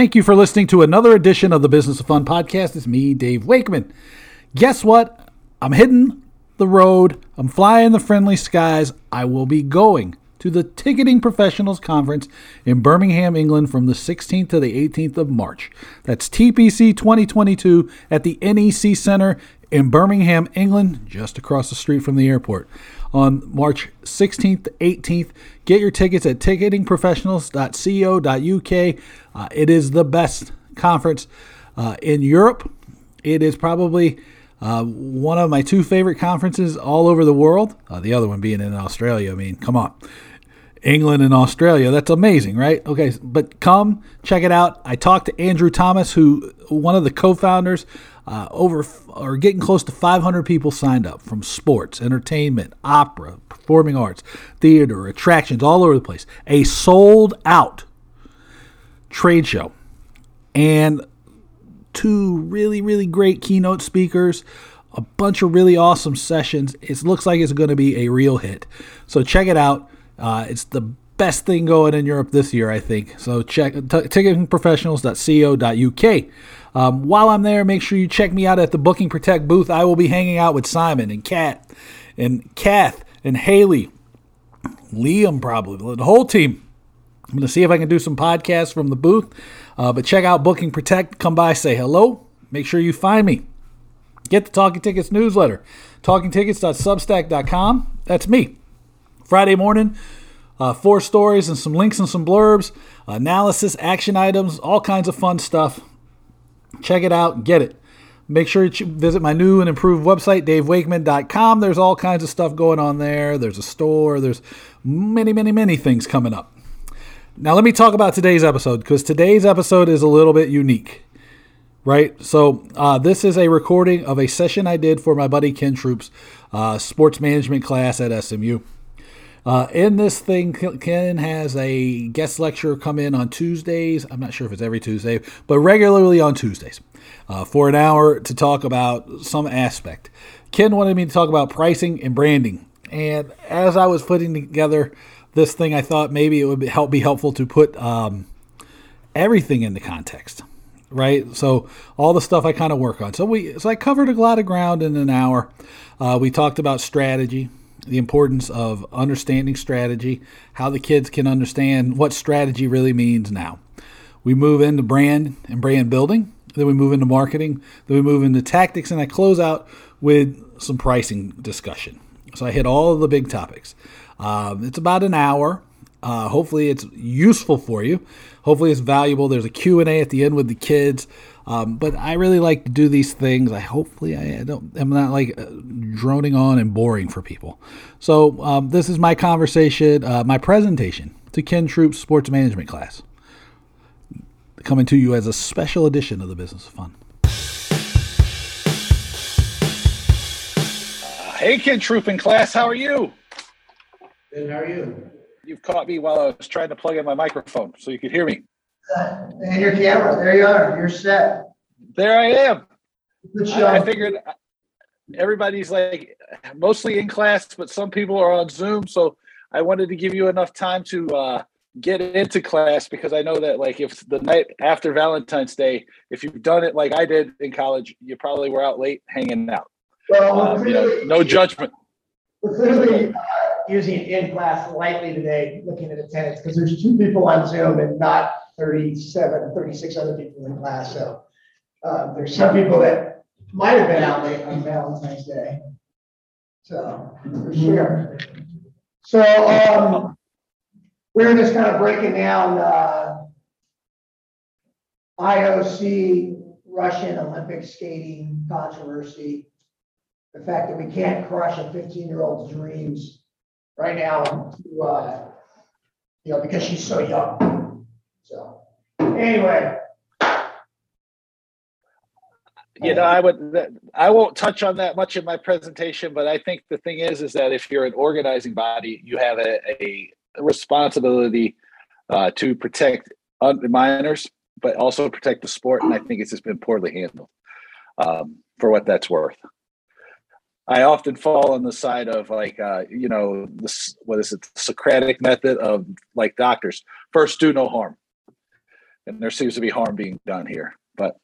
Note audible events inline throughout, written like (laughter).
Thank you for listening to another edition of the Business of Fun podcast. It's me, Dave Wakeman. Guess what? I'm hitting the road. I'm flying the friendly skies. I will be going to the Ticketing Professionals Conference in Birmingham, England from the 16th to the 18th of March. That's TPC 2022 at the NEC Center in Birmingham, England, just across the street from the airport on March 16th 18th. Get your tickets at ticketingprofessionals.co.uk. Uh, it is the best conference uh, in Europe. It is probably uh, one of my two favorite conferences all over the world. Uh, the other one being in Australia. I mean, come on. England and Australia. That's amazing, right? Okay, but come check it out. I talked to Andrew Thomas, who one of the co-founders. Uh, over or getting close to 500 people signed up from sports, entertainment, opera, performing arts, theater, attractions, all over the place. A sold out trade show, and two really really great keynote speakers. A bunch of really awesome sessions. It looks like it's going to be a real hit. So check it out. Uh, it's the best thing going in Europe this year, I think. So check t- ticketingprofessionals.co.uk. Um, while I'm there, make sure you check me out at the Booking Protect booth. I will be hanging out with Simon and Kat and Kath and Haley, Liam probably, the whole team. I'm going to see if I can do some podcasts from the booth. Uh, but check out Booking Protect. Come by, say hello. Make sure you find me. Get the Talking Tickets newsletter, talkingtickets.substack.com. That's me. Friday morning, uh, four stories and some links and some blurbs, analysis, action items, all kinds of fun stuff. Check it out, get it. Make sure you visit my new and improved website, davewakeman.com. There's all kinds of stuff going on there. There's a store, there's many, many, many things coming up. Now, let me talk about today's episode because today's episode is a little bit unique, right? So, uh, this is a recording of a session I did for my buddy Ken Troop's uh, sports management class at SMU. Uh, in this thing, Ken has a guest lecturer come in on Tuesdays. I'm not sure if it's every Tuesday, but regularly on Tuesdays uh, for an hour to talk about some aspect. Ken wanted me to talk about pricing and branding. And as I was putting together this thing, I thought maybe it would be, help be helpful to put um, everything into context, right? So all the stuff I kind of work on. So we, so I covered a lot of ground in an hour. Uh, we talked about strategy the importance of understanding strategy, how the kids can understand what strategy really means now. We move into brand and brand building, then we move into marketing, then we move into tactics, and I close out with some pricing discussion. So I hit all of the big topics. Um, it's about an hour. Uh, hopefully, it's useful for you. Hopefully, it's valuable. There's a Q&A at the end with the kids. Um, but I really like to do these things. I hopefully I, don't. I'm not like uh, droning on and boring for people. So um, this is my conversation, uh, my presentation to Ken Troop's sports management class, coming to you as a special edition of the Business of Fun. Uh, hey, Ken Troop in class. How are you? Good. How are you? You've caught me while I was trying to plug in my microphone so you could hear me. And your camera, there you are, you're set. There I am. Good show. I, I figured everybody's like mostly in class, but some people are on Zoom. So I wanted to give you enough time to uh, get into class because I know that like if the night after Valentine's Day, if you've done it like I did in college, you probably were out late hanging out. Well, um, you know, no judgment. We're clearly uh, using in class lightly today, looking at attendance because there's two people on Zoom and not 37, 36 other people in class. So uh, there's some people that might have been out late on Valentine's Day. So for sure. So um, we're just kind of breaking down uh, IOC Russian Olympic skating controversy. The fact that we can't crush a 15 year old's dreams right now to, uh, you know, because she's so young. So anyway. You know, I would. I won't touch on that much in my presentation, but I think the thing is, is that if you're an organizing body, you have a, a responsibility uh, to protect minors, but also protect the sport. And I think it's just been poorly handled um, for what that's worth. I often fall on the side of like, uh, you know, this what is it, Socratic method of like doctors first do no harm and there seems to be harm being done here. But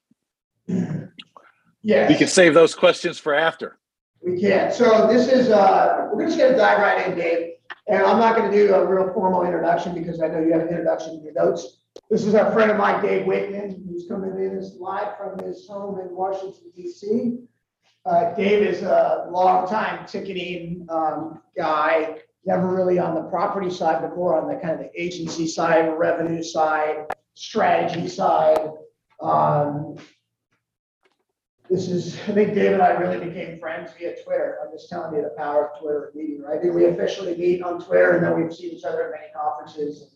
yeah, we can save those questions for after. We can. So this is, uh, we're just gonna dive right in, Dave. And I'm not gonna do a real formal introduction because I know you have an introduction in your notes. This is our friend of mine, Dave Wakeman, who's coming in as live from his home in Washington DC. Uh, Dave is a long-time ticketing, um, guy, never really on the property side, but more on the kind of the agency side, revenue side, strategy side. Um, this is, I think Dave and I really became friends via Twitter. I'm just telling you the power of Twitter and meeting, right? We officially meet on Twitter and then we've seen each other at many conferences,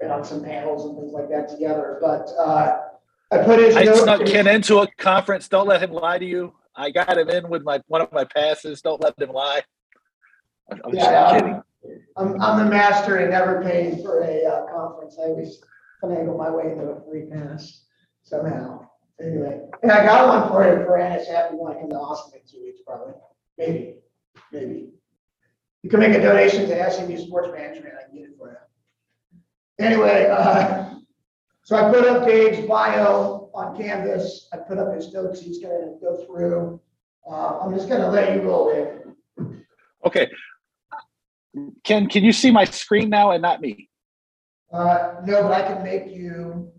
been on some panels and things like that together. But, uh, I put his. I note- snuck Ken into a conference. Don't let him lie to you. I got him in with my one of my passes. Don't let him lie. I'm I'm just Yeah, kidding. I'm, I'm the master in never paying for a, uh, conference. I always finagle my way into a free pass somehow. Anyway, and I got one for you for. You want to come to Austin in two weeks, probably. Maybe, maybe. You can make a donation to SMU Sports Management. I can get it for you. Anyway, uh, so I put up Dave's bio on Canvas. I put up his notes. He's gonna go through. Uh, I'm just gonna let you roll Dave. Okay. Ken, can you see my screen now and not me? Uh, no, but I can make you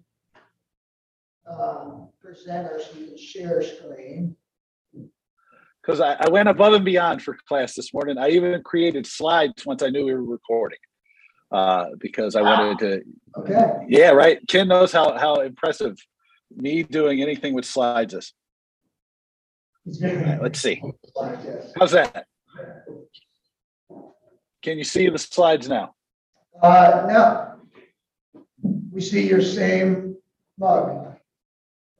um, presenter so you can share screen. Because I, I went above and beyond for class this morning. I even created slides once I knew we were recording. Uh, because I wanted to, Okay, yeah, right. Ken knows how, how impressive me doing anything with slides is. All let's see. Like this. How's that? Can you see the slides now? Uh, no. We see your same mug.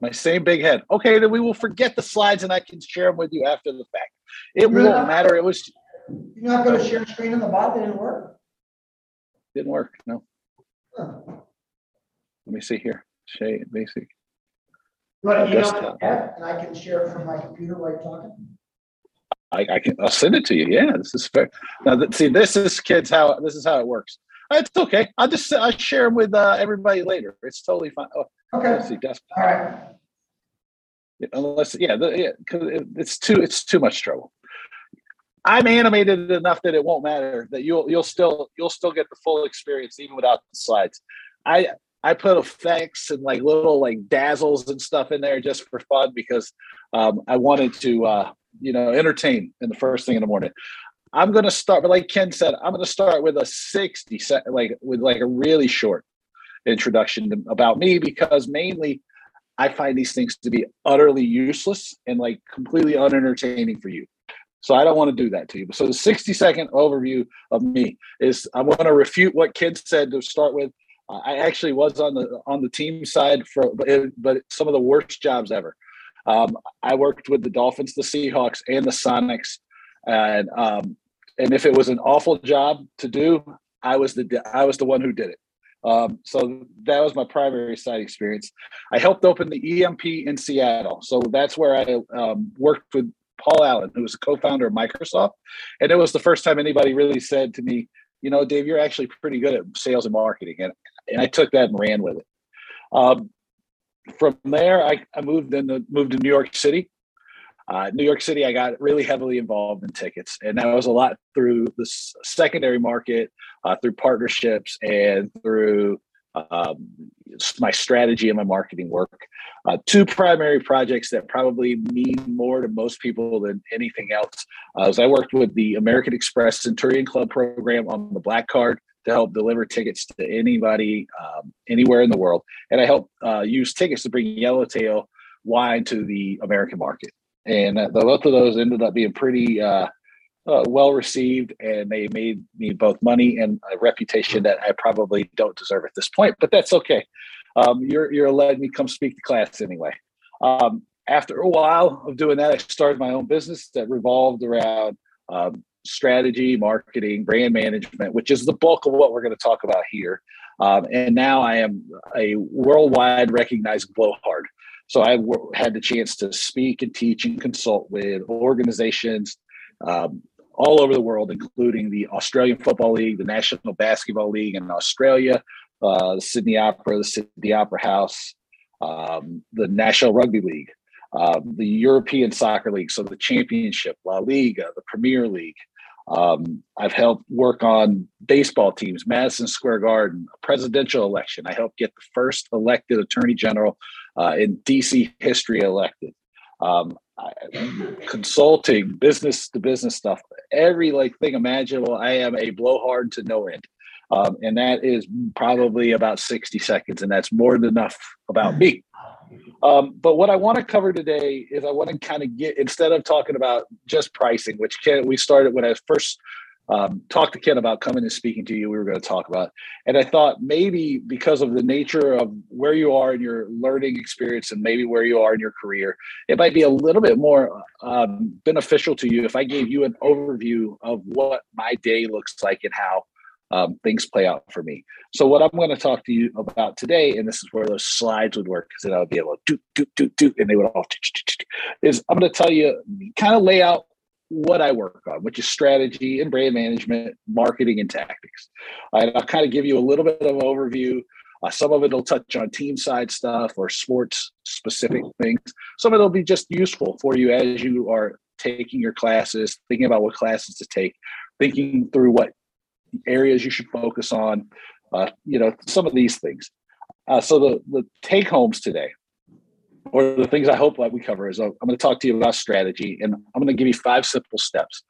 My same big head. Okay, then we will forget the slides and I can share them with you after the fact. It You're won't matter. It was You're not gonna share screen on the bottom, It didn't work? didn't work. No. Huh. Let me see here. Shay basic. You want to email Desktop. me that, and I can share it from my computer while you're talking? I, I can. I'll send it to you. Yeah, this is fair. Now, see, this is kids. How this is how it works. It's okay. I'll just I share them with uh, everybody later. It's totally fine. Oh, Okay, let's see. Desktop. all right. Unless, yeah, the, yeah, because it, it's too it's too much trouble. I'm animated enough that it won't matter. That you'll you'll still you'll still get the full experience even without the slides. I I put effects and like little like dazzles and stuff in there just for fun because um, I wanted to uh, you know entertain in the first thing in the morning. I'm gonna start, but like Ken said, I'm gonna start with a 60 second, like with like a really short introduction to, about me because mainly I find these things to be utterly useless and like completely unentertaining for you. So I don't want to do that to you. So the 60 second overview of me is I want to refute what Ken said to start with. I actually was on the on the team side for but, but some of the worst jobs ever. Um, I worked with the Dolphins, the Seahawks, and the Sonics, and um, and if it was an awful job to do, I was the I was the one who did it. Um, so that was my primary side experience. I helped open the EMP in Seattle. So that's where I um, worked with Paul Allen, who was a co-founder of Microsoft. And it was the first time anybody really said to me, you know, Dave, you're actually pretty good at sales and marketing. And, and I took that and ran with it. Um, from there, I, I moved into moved to New York City. Uh, New York City, I got really heavily involved in tickets, and that was a lot through the secondary market, uh, through partnerships, and through um, my strategy and my marketing work. Uh, two primary projects that probably mean more to most people than anything else. Uh, I worked with the American Express Centurion Club program on the Black Card to help deliver tickets to anybody um, anywhere in the world, and I helped uh, use tickets to bring Yellowtail wine to the American market and both of those ended up being pretty uh, uh, well received, and they made me both money and a reputation that I probably don't deserve at this point, but that's okay. Um, you're you're letting me come speak to class anyway. Um, after a while of doing that, I started my own business that revolved around um, strategy, marketing, brand management, which is the bulk of what we're going to talk about here. Um, and now I am a worldwide recognized blowhard. So I w- had the chance to speak and teach and consult with organizations um, all over the world, including the Australian Football League, the National Basketball League in Australia, uh, the Sydney Opera, the Sydney Opera House, um, the National Rugby League, um, the European Soccer League, so the Championship, La Liga, the Premier League. Um, I've helped work on baseball teams, Madison Square Garden, a presidential election. I helped get the first elected attorney general uh, in DC history elected. Um, I, consulting, business to business stuff, every like thing imaginable. I am a blowhard to no end. Um, and that is probably about 60 seconds, and that's more than enough about me. Um, but what I want to cover today is I want to kind of get instead of talking about just pricing, which can, we started when I first um, talked to Ken about coming and speaking to you. We were going to talk about, and I thought maybe because of the nature of where you are in your learning experience and maybe where you are in your career, it might be a little bit more um, beneficial to you if I gave you an overview of what my day looks like and how um, things play out for me. So what I'm going to talk to you about today, and this is where those slides would work, because then I would be able to do, do, do, do, and they would all is I'm going to tell you, kind of lay out what I work on, which is strategy and brand management, marketing and tactics. I'll kind of give you a little bit of an overview. Uh, some of it will touch on team side stuff or sports specific things. Some of it will be just useful for you as you are taking your classes, thinking about what classes to take, thinking through what areas you should focus on, uh, you know, some of these things. Uh, so the, the take homes today, or the things I hope that we cover is uh, I'm going to talk to you about strategy, and I'm going to give you five simple steps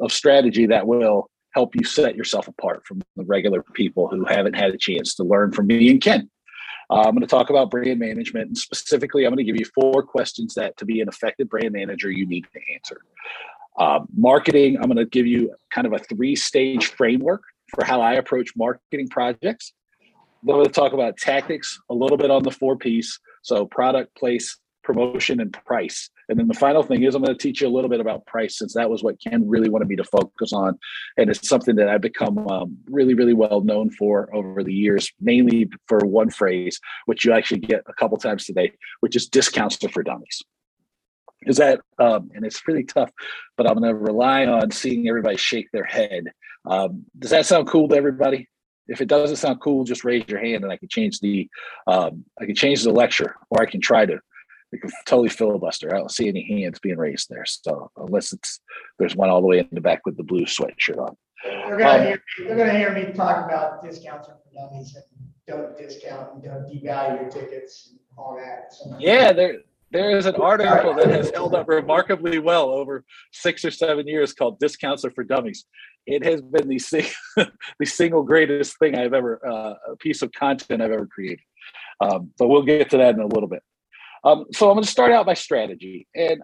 of strategy that will help you set yourself apart from the regular people who haven't had a chance to learn from me and Ken. Uh, I'm going to talk about brand management, and specifically, I'm going to give you four questions that, to be an effective brand manager, you need to answer. Uh, marketing, I'm going to give you kind of a three stage framework for how I approach marketing projects. Then to talk about tactics, a little bit on the four Ps. So, product, place, promotion, and price. And then the final thing is, I'm going to teach you a little bit about price since that was what Ken really wanted me to focus on. And it's something that I've become um, really, really well known for over the years, mainly for one phrase, which you actually get a couple times today, which is discounts for dummies is that um, and it's really tough but i'm going to rely on seeing everybody shake their head um, does that sound cool to everybody if it doesn't sound cool just raise your hand and i can change the um, i can change the lecture or i can try to we can totally filibuster. I don't see any hands being raised there. So unless it's there's one all the way in the back with the blue sweatshirt on. They're gonna, um, hear, they're gonna hear me talk about discounts for dummies and don't discount and don't devalue your tickets and all that. So, yeah there there is an article that has held up remarkably well over six or seven years called Discounts Are for Dummies. It has been the, sing- (laughs) the single greatest thing I've ever, uh, a piece of content I've ever created. Um, but we'll get to that in a little bit. Um, so I'm going to start out by strategy. And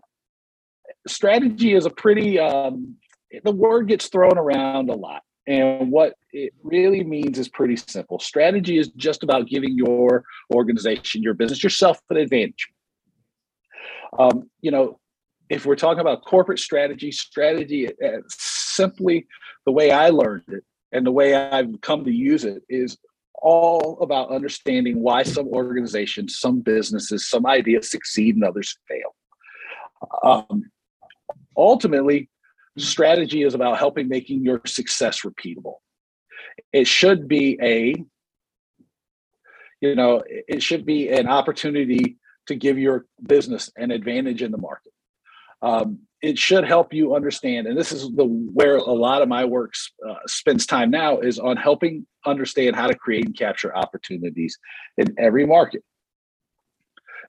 strategy is a pretty, um, the word gets thrown around a lot. And what it really means is pretty simple. Strategy is just about giving your organization, your business, yourself an advantage. Um, you know, if we're talking about corporate strategy, strategy uh, simply the way I learned it and the way I've come to use it is all about understanding why some organizations, some businesses, some ideas succeed and others fail. Um, ultimately, strategy is about helping making your success repeatable. It should be a, you know, it should be an opportunity to give your business an advantage in the market. Um, it should help you understand, and this is the where a lot of my work uh, spends time now is on helping understand how to create and capture opportunities in every market.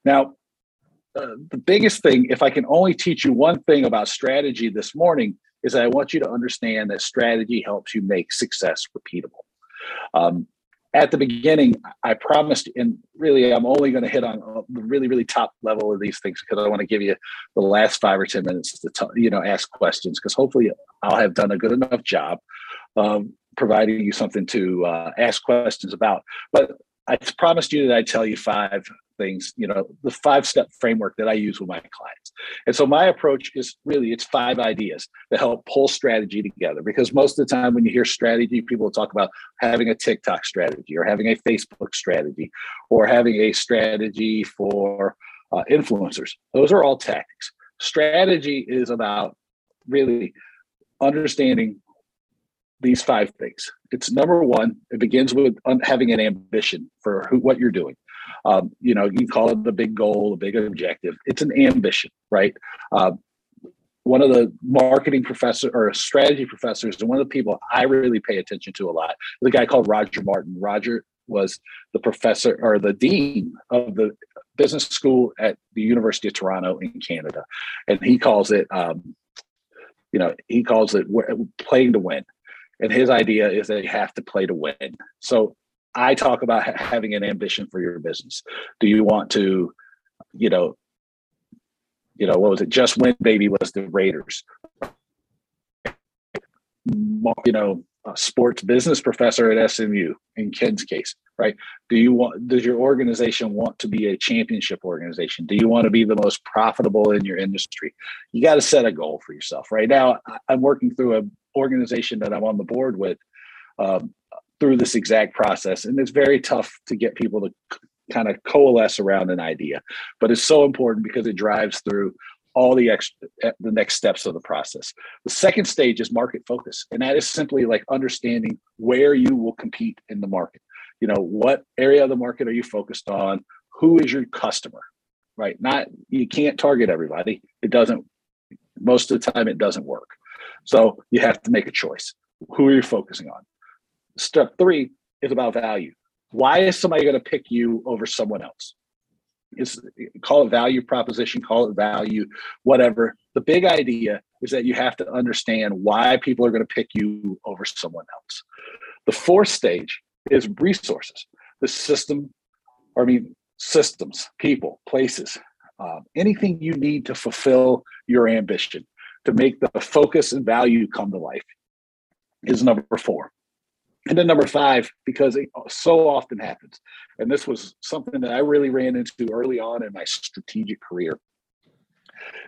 Now, uh, the biggest thing, if I can only teach you one thing about strategy this morning, is I want you to understand that strategy helps you make success repeatable. Um, at the beginning, I promised, and really, I'm only going to hit on the really, really top level of these things because I want to give you the last five or ten minutes to, you know, ask questions because hopefully I'll have done a good enough job of providing you something to uh, ask questions about. But I promised you that I'd tell you five things, you know, the five step framework that I use with my clients. And so my approach is really it's five ideas that help pull strategy together because most of the time when you hear strategy, people talk about having a TikTok strategy or having a Facebook strategy or having a strategy for uh, influencers. Those are all tactics. Strategy is about really understanding these five things. It's number one, it begins with having an ambition for who, what you're doing. Um, you know, you call it the big goal, a big objective. It's an ambition, right? Uh, one of the marketing professor or strategy professors, and one of the people I really pay attention to a lot, the guy called Roger Martin. Roger was the professor or the dean of the business school at the University of Toronto in Canada, and he calls it, um, you know, he calls it playing to win. And his idea is that you have to play to win. So I talk about ha- having an ambition for your business. Do you want to, you know, you know, what was it? Just win, baby, was the Raiders. You know, a sports business professor at SMU in Ken's case, right? Do you want, does your organization want to be a championship organization? Do you want to be the most profitable in your industry? You got to set a goal for yourself. Right now, I'm working through an organization that I'm on the board with um, through this exact process. And it's very tough to get people to kind of coalesce around an idea, but it's so important because it drives through all the the next steps of the process. The second stage is market focus, and that is simply like understanding where you will compete in the market. You know, what area of the market are you focused on? Who is your customer? Right? Not you can't target everybody. It doesn't. Most of the time, it doesn't work. So you have to make a choice. Who are you focusing on? Step three is about value. Why is somebody going to pick you over someone else? Is call it value proposition, call it value, whatever. The big idea is that you have to understand why people are going to pick you over someone else. The fourth stage is resources. The system, or I mean, systems, people, places, uh, anything you need to fulfill your ambition to make the focus and value come to life is number four. And then number five, because it so often happens, and this was something that I really ran into early on in my strategic career,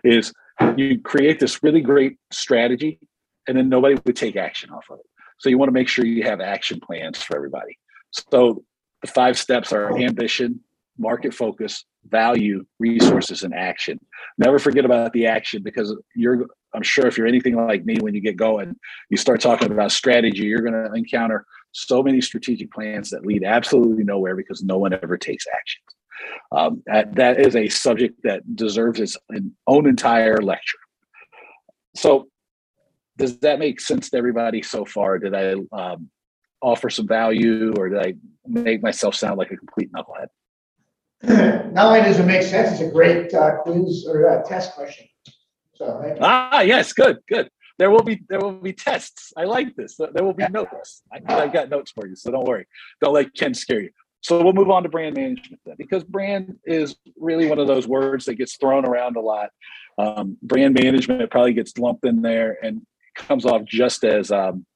is you create this really great strategy and then nobody would take action off of it. So you want to make sure you have action plans for everybody. So the five steps are ambition, market focus, value, resources, and action. Never forget about the action because you're I'm sure if you're anything like me, when you get going, you start talking about strategy, you're going to encounter so many strategic plans that lead absolutely nowhere because no one ever takes action. Um, that, that is a subject that deserves its own entire lecture. So, does that make sense to everybody so far? Did I um, offer some value, or did I make myself sound like a complete knucklehead? (clears throat) Not only does it make sense, it's a great uh, quiz or uh, test question. So ah, yes, good, good. There will be there will be tests. I like this. There will be notes. I, I got notes for you, so don't worry. Don't let Ken scare you. So we'll move on to brand management then, because brand is really one of those words that gets thrown around a lot. Um, brand management probably gets lumped in there and comes off just as um,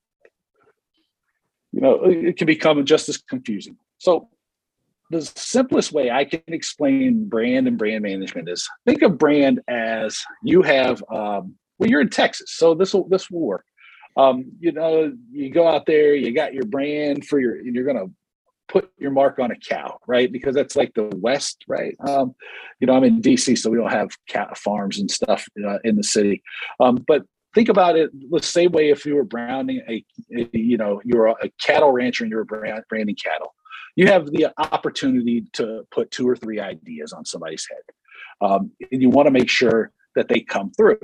you know it can become just as confusing. So the simplest way I can explain brand and brand management is think of brand as you have um, well you're in Texas so this will this will work. Um, you know you go out there you got your brand for your you're gonna put your mark on a cow right? Because that's like the west right? Um, you know I'm in DC so we don't have cat farms and stuff uh, in the city. Um, but think about it the same way if you were branding a, a you know you're a cattle rancher and you're brand, branding cattle you have the opportunity to put two or three ideas on somebody's head. Um, and you want to make sure that they come through.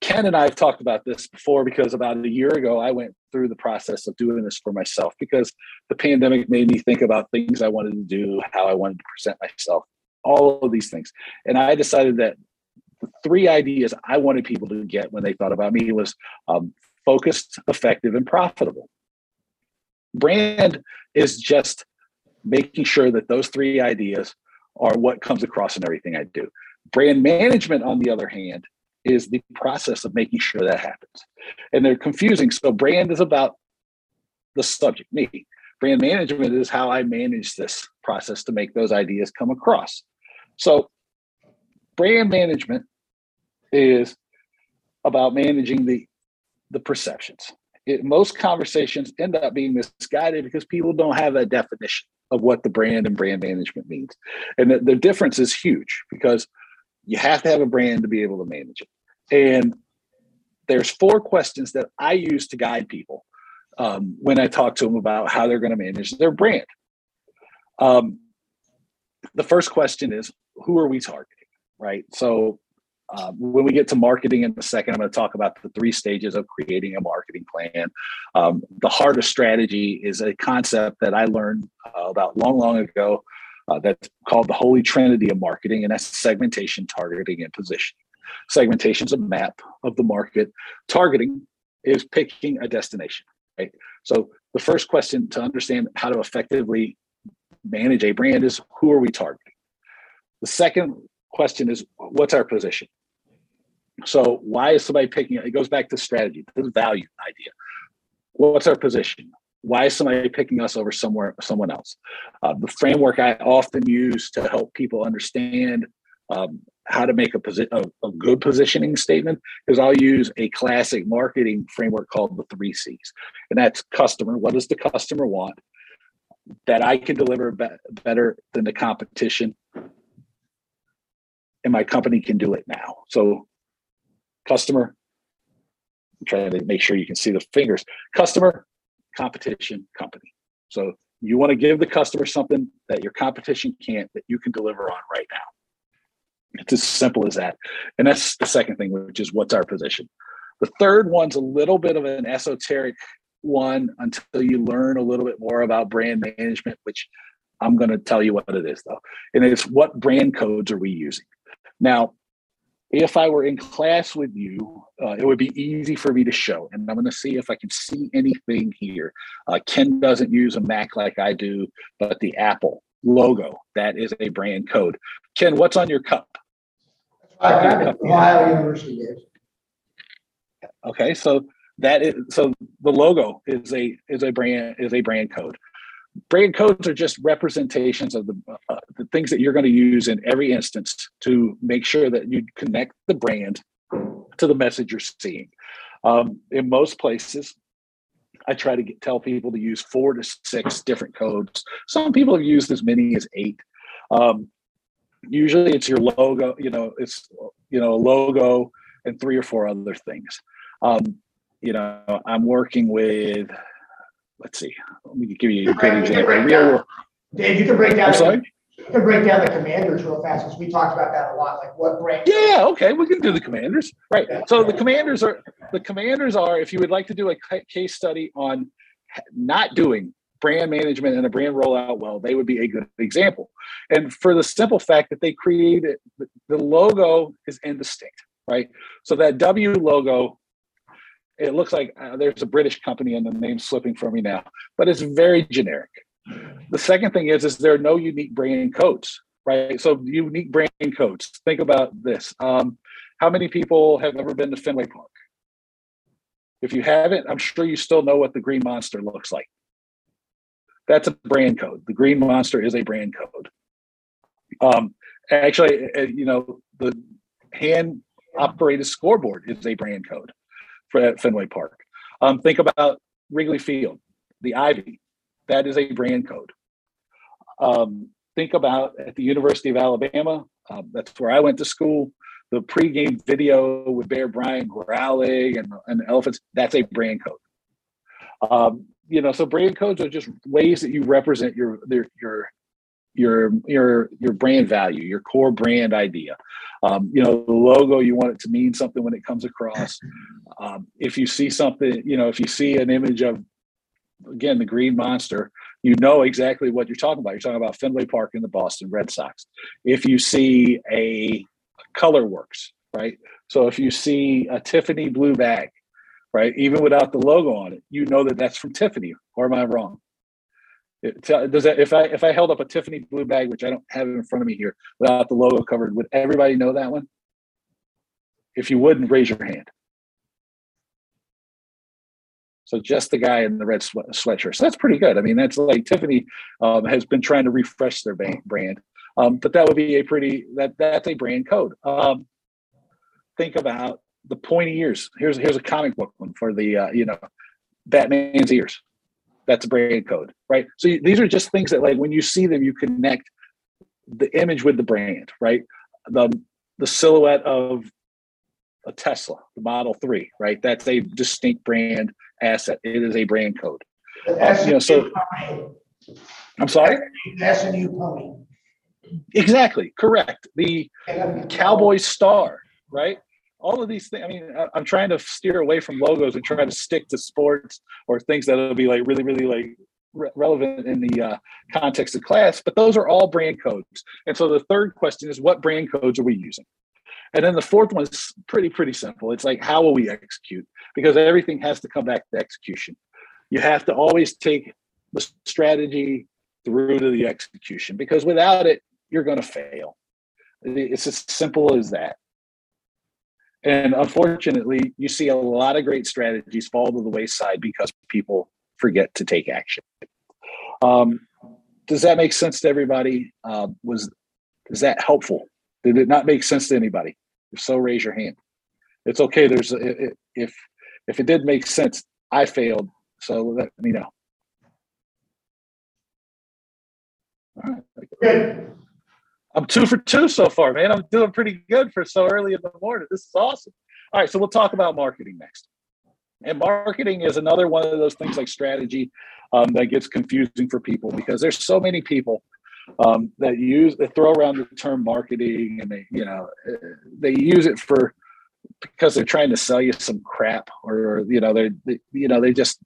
Ken and I have talked about this before because about a year ago, I went through the process of doing this for myself because the pandemic made me think about things I wanted to do, how I wanted to present myself, all of these things. And I decided that the three ideas I wanted people to get when they thought about me was um, focused, effective, and profitable. Brand is just making sure that those three ideas are what comes across in everything I do. Brand management, on the other hand, is the process of making sure that happens. And they're confusing. So, brand is about the subject, me. Brand management is how I manage this process to make those ideas come across. So, brand management is about managing the the perceptions it, most conversations end up being misguided because people don't have a definition of what the brand and brand management means. And the, the difference is huge because you have to have a brand to be able to manage it. And there's four questions that I use to guide people um, when I talk to them about how they're going to manage their brand. Um, the first question is who are we targeting, right? So uh, when we get to marketing in a second, I'm going to talk about the three stages of creating a marketing plan. Um, the heart of strategy is a concept that I learned uh, about long, long ago uh, that's called the holy trinity of marketing, and that's segmentation, targeting, and positioning. Segmentation is a map of the market. Targeting is picking a destination, right? So the first question to understand how to effectively manage a brand is who are we targeting? The second question is what's our position? So why is somebody picking it? Goes back to strategy, the value idea. What's our position? Why is somebody picking us over somewhere someone else? Uh, the framework I often use to help people understand um, how to make a, posi- a, a, good positioning statement is I'll use a classic marketing framework called the three C's, and that's customer. What does the customer want? That I can deliver be- better than the competition, and my company can do it now. So, customer. I'm trying to make sure you can see the fingers. Customer, competition, company. So you want to give the customer something that your competition can't that you can deliver on right now. It's as simple as that. And that's the second thing, which is what's our position. The third one's a little bit of an esoteric one until you learn a little bit more about brand management, which I'm going to tell you what it is though. And it's what brand codes are we using? Now, if I were in class with you, uh, it would be easy for me to show. And I'm going to see if I can see anything here. Uh, Ken doesn't use a Mac like I do, but the Apple logo, that is a brand code. Ken, what's on your cup? Ohio University Okay, so that is so the logo is a is a brand is a brand code brand codes are just representations of the, uh, the things that you're going to use in every instance to make sure that you connect the brand to the message you're seeing. Um, in most places, I try to get, tell people to use four to six different codes. Some people have used as many as eight. Um, usually, it's your logo. You know, it's you know a logo and three or four other things. Um, you know, I'm working with let's see. Let me give you a great example. Real, Dave, you can break down. I'm sorry? You can break down the commanders real fast because we talked about that a lot. Like what brand? Yeah, okay, we can do the commanders. Right. So the commanders are the commanders are if you would like to do a case study on not doing brand management and a brand rollout well, they would be a good example. And for the simple fact that they created the logo is indistinct, right? So that W logo it looks like uh, there's a British company and the name's slipping from me now, but it's very generic. The second thing is, is there are no unique brand codes, right? So unique brand codes. Think about this. Um, how many people have ever been to Fenway Park? If you haven't, I'm sure you still know what the green monster looks like. That's a brand code. The green monster is a brand code. Um, actually, uh, you know, the hand operated scoreboard is a brand code at Fenway Park. Um, think about Wrigley Field, the Ivy. That is a brand code. Um, think about at the University of Alabama. Um, that's where I went to school. The pregame video with Bear Bryant growling and, and elephants. That's a brand code. Um, you know, so brand codes are just ways that you represent your your your your your your brand value, your core brand idea. Um, you know, the logo you want it to mean something when it comes across. (laughs) Um, if you see something, you know, if you see an image of again the green monster, you know exactly what you're talking about. You're talking about Fenway Park and the Boston Red Sox. If you see a color works, right? So if you see a Tiffany blue bag, right, even without the logo on it, you know that that's from Tiffany. Or am I wrong? Does that if I if I held up a Tiffany blue bag, which I don't have in front of me here, without the logo covered, would everybody know that one? If you wouldn't, raise your hand. So just the guy in the red sweat, sweatshirt. So that's pretty good. I mean, that's like Tiffany um, has been trying to refresh their brand, um, but that would be a pretty that that's a brand code. Um, think about the pointy ears. Here's here's a comic book one for the uh, you know Batman's ears that's a brand code, right? So these are just things that like when you see them, you connect the image with the brand, right? The the silhouette of a Tesla, the Model Three, right? That's a distinct brand asset. It is a brand code. You know, so I'm sorry. SMU pony. exactly correct. The cowboy star, right? All of these things. I mean, I- I'm trying to steer away from logos and try to stick to sports or things that'll be like really, really like re- relevant in the uh, context of class. But those are all brand codes. And so the third question is, what brand codes are we using? And then the fourth one is pretty, pretty simple. It's like, how will we execute? Because everything has to come back to execution. You have to always take the strategy through to the execution because without it, you're going to fail. It's as simple as that. And unfortunately, you see a lot of great strategies fall to the wayside because people forget to take action. Um, does that make sense to everybody? Uh, was is that helpful? Did it not make sense to anybody? If so, raise your hand. It's okay. There's if if it did make sense, I failed. So let me know. All right. Good. I'm two for two so far, man. I'm doing pretty good for so early in the morning. This is awesome. All right, so we'll talk about marketing next. And marketing is another one of those things like strategy um, that gets confusing for people because there's so many people um, that use that throw around the term marketing and they you know uh, they use it for because they're trying to sell you some crap or you know they're they, you know they just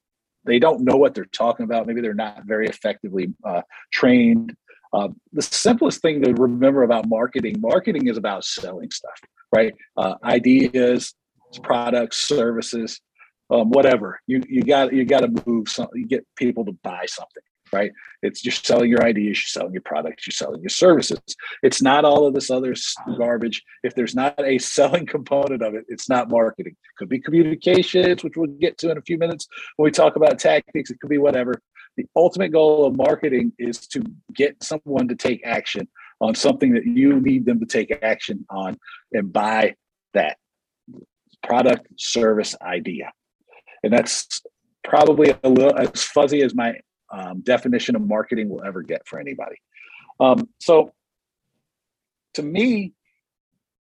they don't know what they're talking about maybe they're not very effectively uh, trained uh, the simplest thing to remember about marketing marketing is about selling stuff right? Uh, ideas products services um, whatever. You you got you got to move something you get people to buy something right? It's you're selling your ideas you're selling your products you're selling your services. It's not all of this other garbage. If there's not a (laughs) selling component of it it's not marketing. It could be communications which we'll get to in a few minutes when we talk about tactics. It could be whatever the ultimate goal of marketing is to get someone to take action on something that you need them to take action on and buy that product service idea and that's probably a little as fuzzy as my um, definition of marketing will ever get for anybody. Um, so, to me,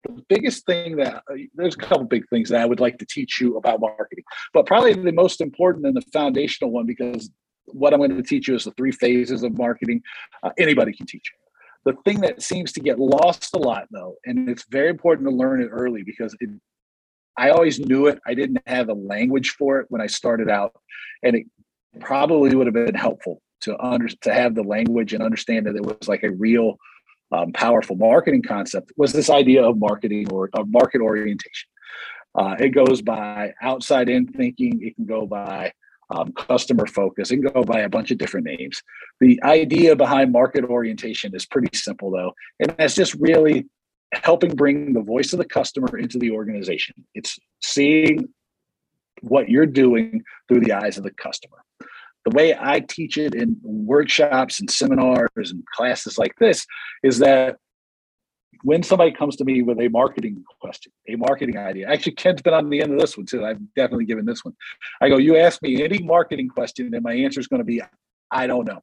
the biggest thing that uh, there's a couple big things that I would like to teach you about marketing, but probably the most important and the foundational one because what I'm going to teach you is the three phases of marketing. Uh, anybody can teach you. The thing that seems to get lost a lot, though, and it's very important to learn it early because it, I always knew it. I didn't have a language for it when I started out, and it probably would have been helpful to under to have the language and understand that it was like a real um, powerful marketing concept. Was this idea of marketing or of market orientation? Uh, it goes by outside in thinking. It can go by um, customer focus. Can go by a bunch of different names. The idea behind market orientation is pretty simple, though, and that's just really helping bring the voice of the customer into the organization. It's seeing what you're doing through the eyes of the customer. The way I teach it in workshops and seminars and classes like this is that when somebody comes to me with a marketing question, a marketing idea, actually, Ken's been on the end of this one too. I've definitely given this one. I go, You ask me any marketing question, and my answer is going to be, I don't know.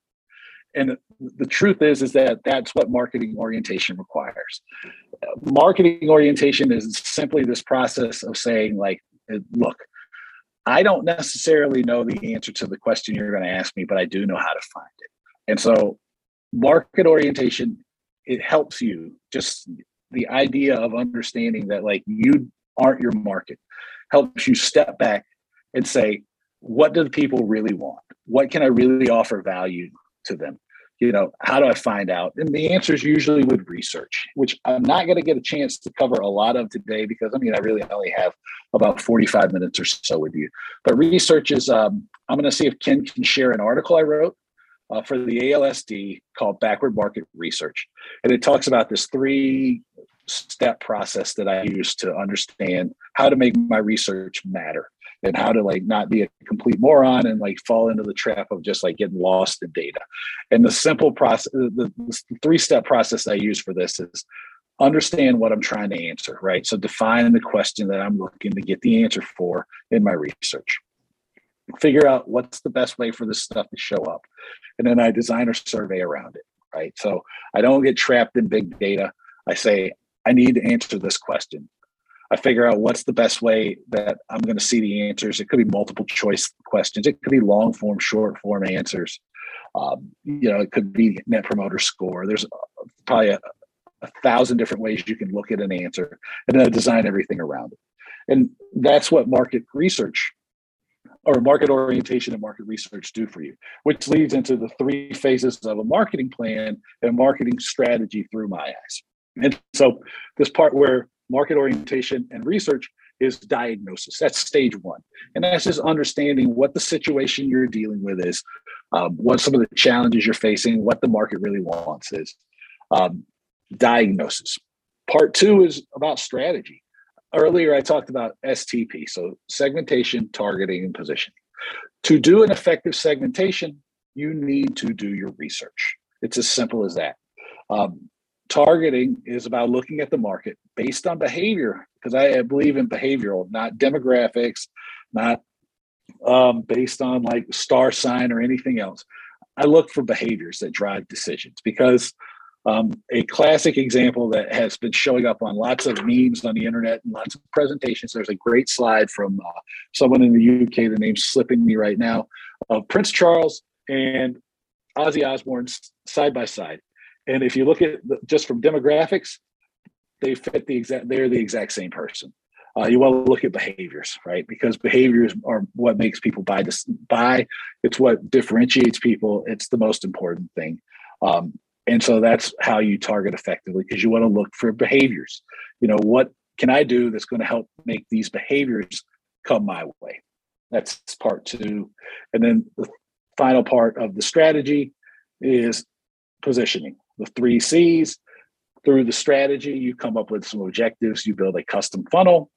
And the truth is, is that that's what marketing orientation requires. Marketing orientation is simply this process of saying, like, look, I don't necessarily know the answer to the question you're going to ask me, but I do know how to find it. And so, market orientation it helps you just the idea of understanding that like you aren't your market helps you step back and say what do people really want? What can i really offer value to them? You know how do i find out? And the answer is usually with research which i'm not going to get a chance to cover a lot of today because i mean i really only have about 45 minutes or so with you. But research is um, i'm going to see if ken can share an article i wrote uh, for the ALSD called Backward Market Research. And it talks about this three step process that I use to understand how to make my research matter and how to like not be a complete moron and like fall into the trap of just like getting lost in data. And the simple process, the, the three step process I use for this is understand what I'm trying to answer, right? So define the question that I'm looking to get the answer for in my research. Figure out what's the best way for this stuff to show up and then I design a survey around it, right? So I don't get trapped in big data. I say, I need to answer this question. I figure out what's the best way that I'm going to see the answers. It could be multiple choice questions. It could be long form, short form answers. Um, you know, it could be net promoter score. There's probably a, a thousand different ways you can look at an answer and then I design everything around it. And that's what market research or market orientation and market research do for you, which leads into the three phases of a marketing plan and marketing strategy through my eyes. And so, this part where market orientation and research is diagnosis. That's stage one. And that's just understanding what the situation you're dealing with is, um, what some of the challenges you're facing, what the market really wants is. Um, diagnosis. Part two is about strategy. Earlier, I talked about STP, so segmentation, targeting, and positioning. To do an effective segmentation, you need to do your research. It's as simple as that. Um, targeting is about looking at the market based on behavior, because I believe in behavioral, not demographics, not um, based on like star sign or anything else. I look for behaviors that drive decisions because um, a classic example that has been showing up on lots of memes on the internet and lots of presentations. There's a great slide from uh, someone in the UK, the name's slipping me right now, of Prince Charles and Ozzy Osbourne side by side. And if you look at the, just from demographics, they fit the exact, they're the exact same person. Uh, you want to look at behaviors, right? Because behaviors are what makes people buy this buy. It's what differentiates people. It's the most important thing. Um, and so that's how you target effectively because you want to look for behaviors. You know, what can I do that's going to help make these behaviors come my way? That's part two. And then the final part of the strategy is positioning. The three C's. Through the strategy, you come up with some objectives, you build a custom funnel.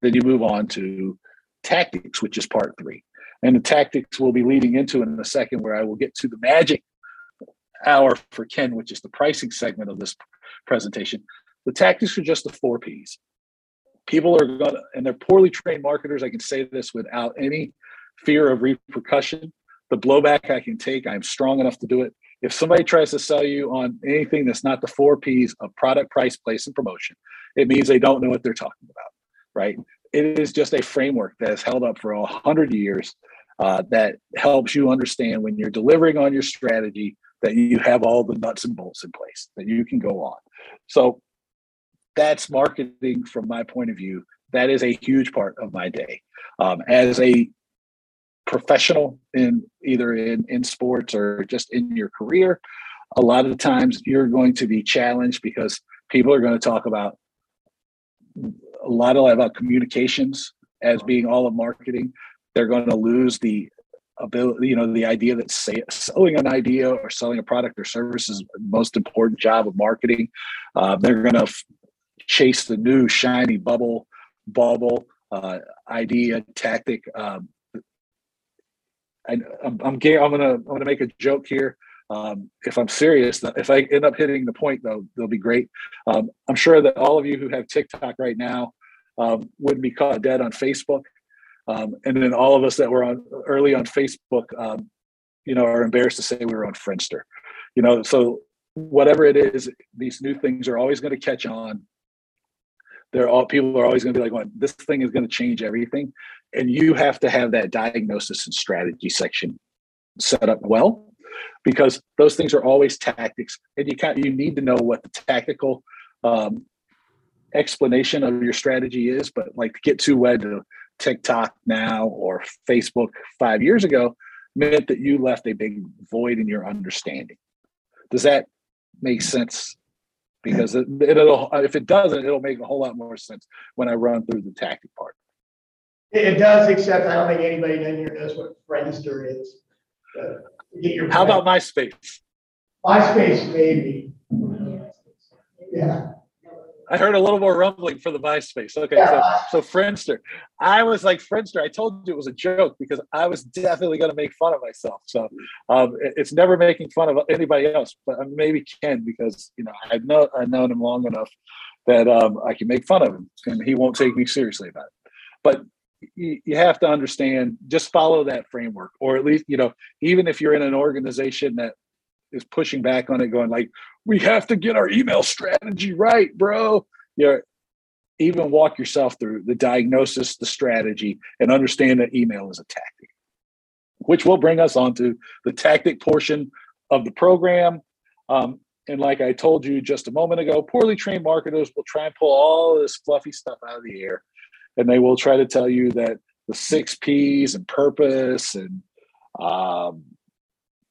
Then you move on to tactics, which is part three. And the tactics we'll be leading into in a second, where I will get to the magic hour for Ken, which is the pricing segment of this presentation. The tactics are just the four P's. People are going to, and they're poorly trained marketers. I can say this without any fear of repercussion. The blowback I can take, I'm strong enough to do it. If somebody tries to sell you on anything that's not the four P's of product, price, place, and promotion, it means they don't know what they're talking about, right? It is just a framework that has held up for a hundred years uh, that helps you understand when you're delivering on your strategy that you have all the nuts and bolts in place that you can go on. So that's marketing from my point of view. That is a huge part of my day. Um, as a professional in either in, in sports or just in your career, a lot of times you're going to be challenged because people are going to talk about a lot of about communications as being all of marketing. They're going to lose the ability, you know, the idea that say, selling an idea or selling a product or service is the most important job of marketing. Uh, they're going to f- chase the new shiny bubble, bubble uh, idea, tactic. Um, I, am I'm, I'm gonna I'm gonna make a joke here. Um, if I'm serious, if I end up hitting the point though, they'll be great. Um, I'm sure that all of you who have TikTok right now um, wouldn't be caught dead on Facebook. Um, and then all of us that were on early on Facebook, um, you know, are embarrassed to say we were on Friendster. You know, so whatever it is, these new things are always going to catch on. They're all people are always going to be like, well, this thing is going to change everything. And you have to have that diagnosis and strategy section set up well because those things are always tactics and you kind you need to know what the tactical um, explanation of your strategy is but like to get too wed to TikTok now or Facebook five years ago meant that you left a big void in your understanding. Does that make sense? Because it, will if it doesn't, it'll make a whole lot more sense when I run through the tactic part. It does, except I don't think anybody in here knows what Friendster is. get your How about MySpace? MySpace, maybe. Yeah. I heard a little more rumbling for the MySpace. Okay, so so Friendster. I was like Friendster. I told you it was a joke because I was definitely going to make fun of myself. So um, it's never making fun of anybody else, but maybe Ken because you know I've know I've known him long enough that um, I can make fun of him and he won't take me seriously about it. But you, you have to understand, just follow that framework, or at least you know, even if you're in an organization that is pushing back on it, going like, "We have to get our email strategy right, bro." You even walk yourself through the diagnosis, the strategy, and understand that email is a tactic. which will bring us on to the tactic portion of the program. Um, and like I told you just a moment ago, poorly trained marketers will try and pull all this fluffy stuff out of the air. And they will try to tell you that the six P's and purpose and, um,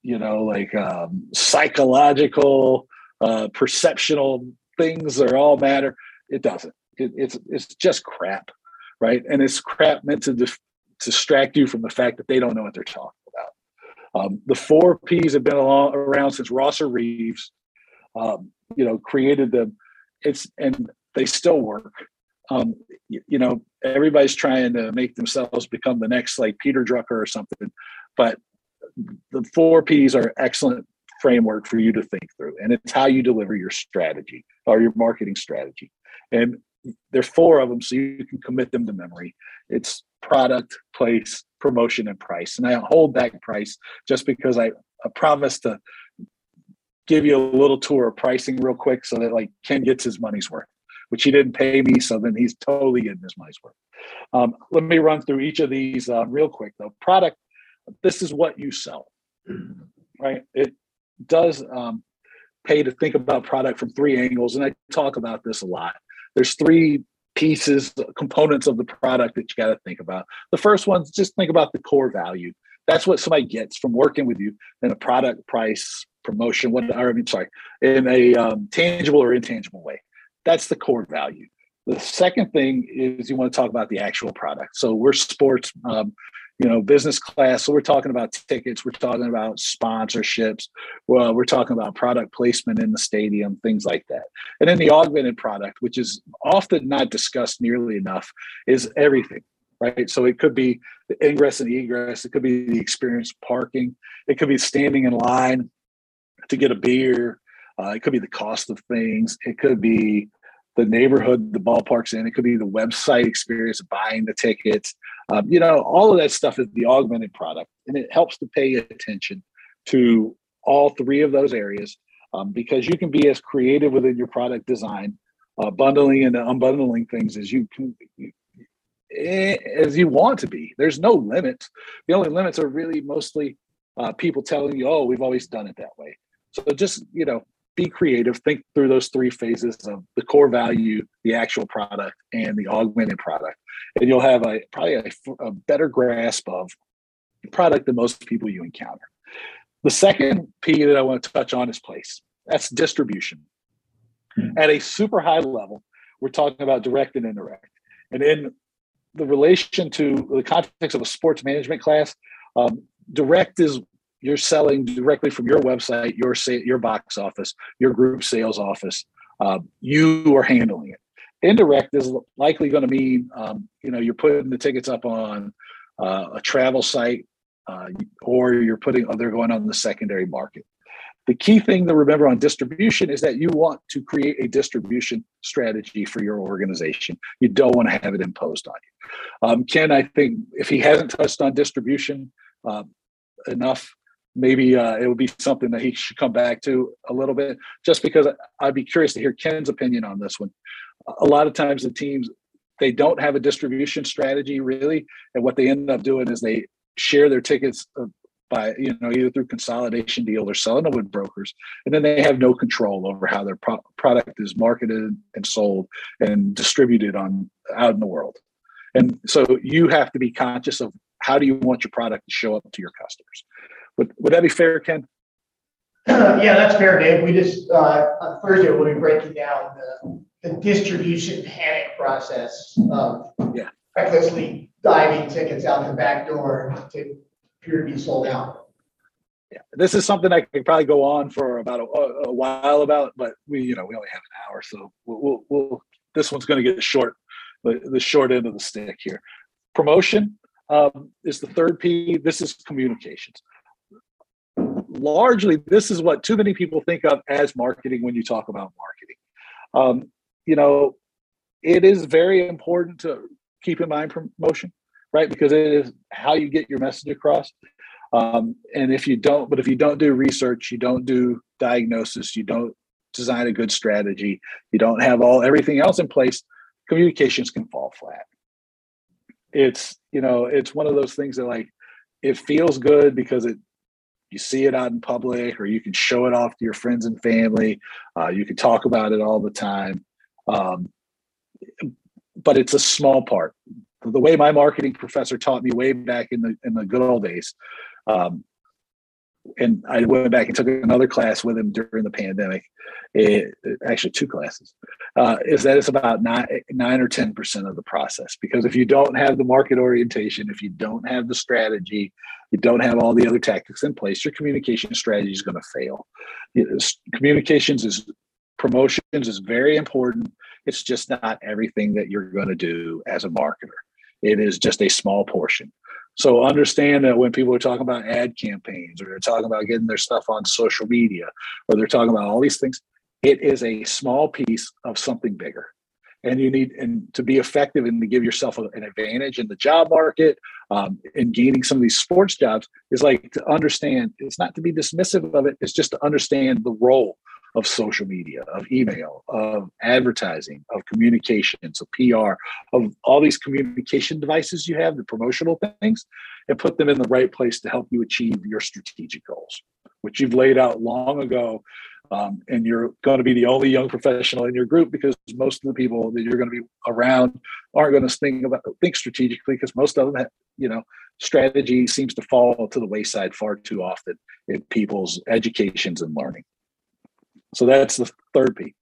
you know, like um, psychological, uh, perceptional things are all matter. It doesn't. It, it's it's just crap, right? And it's crap meant to dif- distract you from the fact that they don't know what they're talking about. Um, the four P's have been along, around since Rosser Reeves, um, you know, created them. It's and they still work. Um, you, you, know, everybody's trying to make themselves become the next like Peter Drucker or something, but the four P's are excellent framework for you to think through, and it's how you deliver your strategy or your marketing strategy. And there's four of them, so you can commit them to memory. It's product, place, promotion, and price. And I hold back price just because I, I promised to give you a little tour of pricing real quick so that like Ken gets his money's worth, which he didn't pay me, so then he's totally getting his money's worth. Um, let me run through each of these uh, real quick though. Product, this is what you sell, right? It does um, pay to think about product from three angles, and I talk about this a lot there's three pieces, components of the product that you got to think about. The first one's just think about the core value. That's what somebody gets from working with you in a product, price, promotion, what I mean, sorry, in a um, tangible or intangible way. That's the core value. The second thing is you want to talk about the actual product. So we're sports um, you know, business class. So we're talking about tickets, we're talking about sponsorships, well, we're talking about product placement in the stadium, things like that. And then the augmented product, which is often not discussed nearly enough, is everything, right? So it could be the ingress and egress, it could be the experience parking, it could be standing in line to get a beer, uh, it could be the cost of things, it could be the neighborhood the ballpark's in. It could be the website experience, of buying the tickets. Um, you know, all of that stuff is the augmented product, and it helps to pay attention to all three of those areas um, because you can be as creative within your product design, uh, bundling and unbundling things as you can. Eh, as you want to be, there's no limits. The only limits are really mostly uh, people telling you, "Oh, we've always done it that way." So just you know, be creative, think through those three phases of the core value, the actual product, and the augmented product. And you'll have a probably a, a better grasp of the product than most people you encounter. The second P that I want to touch on is place. That's distribution. Mm-hmm. At a super high level, we're talking about direct and indirect. And in the relation to the context of a sports management class, um, direct is you're selling directly from your website, your your box office, your group sales office. Um, you are handling it. Indirect is likely going to mean um, you know you're putting the tickets up on uh, a travel site, uh, or you're putting oh, they're going on the secondary market. The key thing to remember on distribution is that you want to create a distribution strategy for your organization. You don't want to have it imposed on you. Um, Ken, I think if he hasn't touched on distribution uh, enough, maybe uh, it would be something that he should come back to a little bit, just because I'd be curious to hear Ken's opinion on this one. A lot of times the teams they don't have a distribution strategy really, and what they end up doing is they share their tickets uh, by you know either through consolidation deal or selling them with brokers, and then they have no control over how their pro- product is marketed and sold and distributed on out in the world. And so you have to be conscious of how do you want your product to show up to your customers would, would that be fair, Ken? yeah, that's fair, Dave. We just, uh, on Thursday, we'll be breaking down the, the distribution panic process of yeah. recklessly diving tickets out the back door to appear to be sold out. Yeah, this is something I could probably go on for about a, a, while about, but we, you know, we only have an hour, so we'll, we'll, we'll this one's going to get short, the, the short end of the stick here. Promotion um, is the third P. This is communications largely this is what too many people think of as marketing when you talk about marketing. Um, you know, it is very important to keep in mind promotion, right? Because it is how you get your message across. Um, and if you don't, but if you don't do research, you don't do diagnosis, you don't design a good strategy, you don't have all everything else in place, communications can fall flat. It's you know, it's one of those things that like it feels good because it you see it out in public or you can show it off to your friends and family uh, you can talk about it all the time. Um, but it's a small part. The way my marketing professor taught me way back in the in the good old days um, and I went back and took another class with him during the pandemic. It, actually, two classes. Uh, is that it's about nine, nine or ten percent of the process? Because if you don't have the market orientation, if you don't have the strategy, you don't have all the other tactics in place, your communication strategy is going to fail. Communications is promotions is very important. It's just not everything that you're going to do as a marketer. It is just a small portion. So understand that when people are talking about ad campaigns or they're talking about getting their stuff on social media or they're talking about all these things, it is a small piece of something bigger. And you need and to be effective and to give yourself an advantage in the job market um, and gaining some of these sports jobs is like to understand. It's not to be dismissive of it. It's just to understand the role of social media, of email, of advertising, of communications, of PR, of all these communication devices you have, the promotional things, and put them in the right place to help you achieve your strategic goals, which you've laid out long ago. Um, and you're going to be the only young professional in your group because most of the people that you're going to be around aren't going to think about think strategically because most of them have, you know strategy seems to fall to the wayside far too often in people's educations and learning so that's the third P.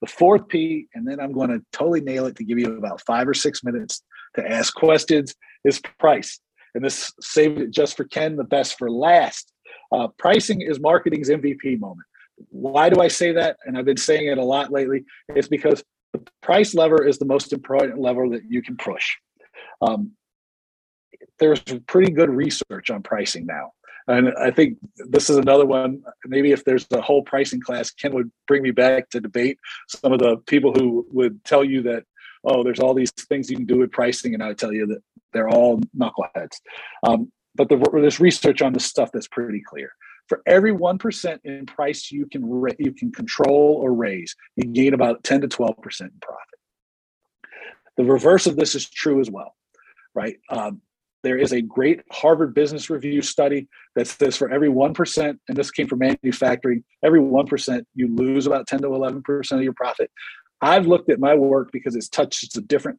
The fourth P, and then I'm going to totally nail it to give you about five or six minutes to ask questions, is price. And this saved it just for Ken, the best for last. Uh, pricing is marketing's MVP moment. Why do I say that? And I've been saying it a lot lately. It's because the price lever is the most important lever that you can push. Um, there's pretty good research on pricing now. And I think this is another one. Maybe if there's a whole pricing class, Ken would bring me back to debate some of the people who would tell you that, oh, there's all these things you can do with pricing, and I would tell you that they're all knuckleheads. Um, but the, there's research on this stuff that's pretty clear. For every one percent in price you can ra- you can control or raise, you gain about ten to twelve percent in profit. The reverse of this is true as well, right? Um, there is a great Harvard Business Review study that says for every 1%, and this came from manufacturing, every 1%, you lose about 10 to 11% of your profit. I've looked at my work because it's touched a different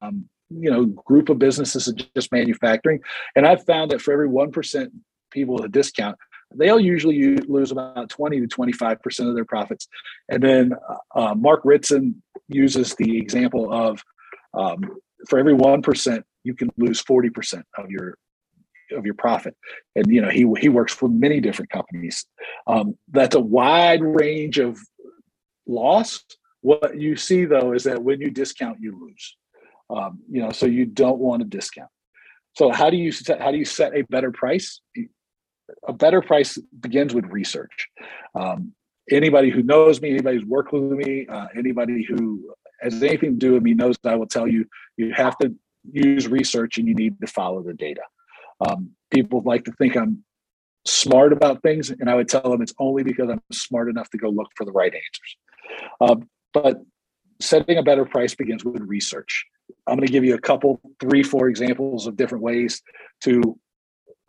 um, you know group of businesses just manufacturing and i've found that for every 1% people with a discount they'll usually lose about 20 to 25% of their profits and then uh, mark ritson uses the example of um, for every 1% you can lose 40% of your of your profit. And you know he he works with many different companies. Um, that's a wide range of loss. What you see though is that when you discount you lose. Um, you know so you don't want to discount. So how do you set, how do you set a better price? A better price begins with research. Um, anybody who knows me anybody who's worked with me uh, anybody who has anything to do with me knows that i will tell you you have to use research and you need to follow the data. Um, people like to think I'm smart about things, and I would tell them it's only because I'm smart enough to go look for the right answers. Um, but setting a better price begins with research. I'm going to give you a couple, three, four examples of different ways to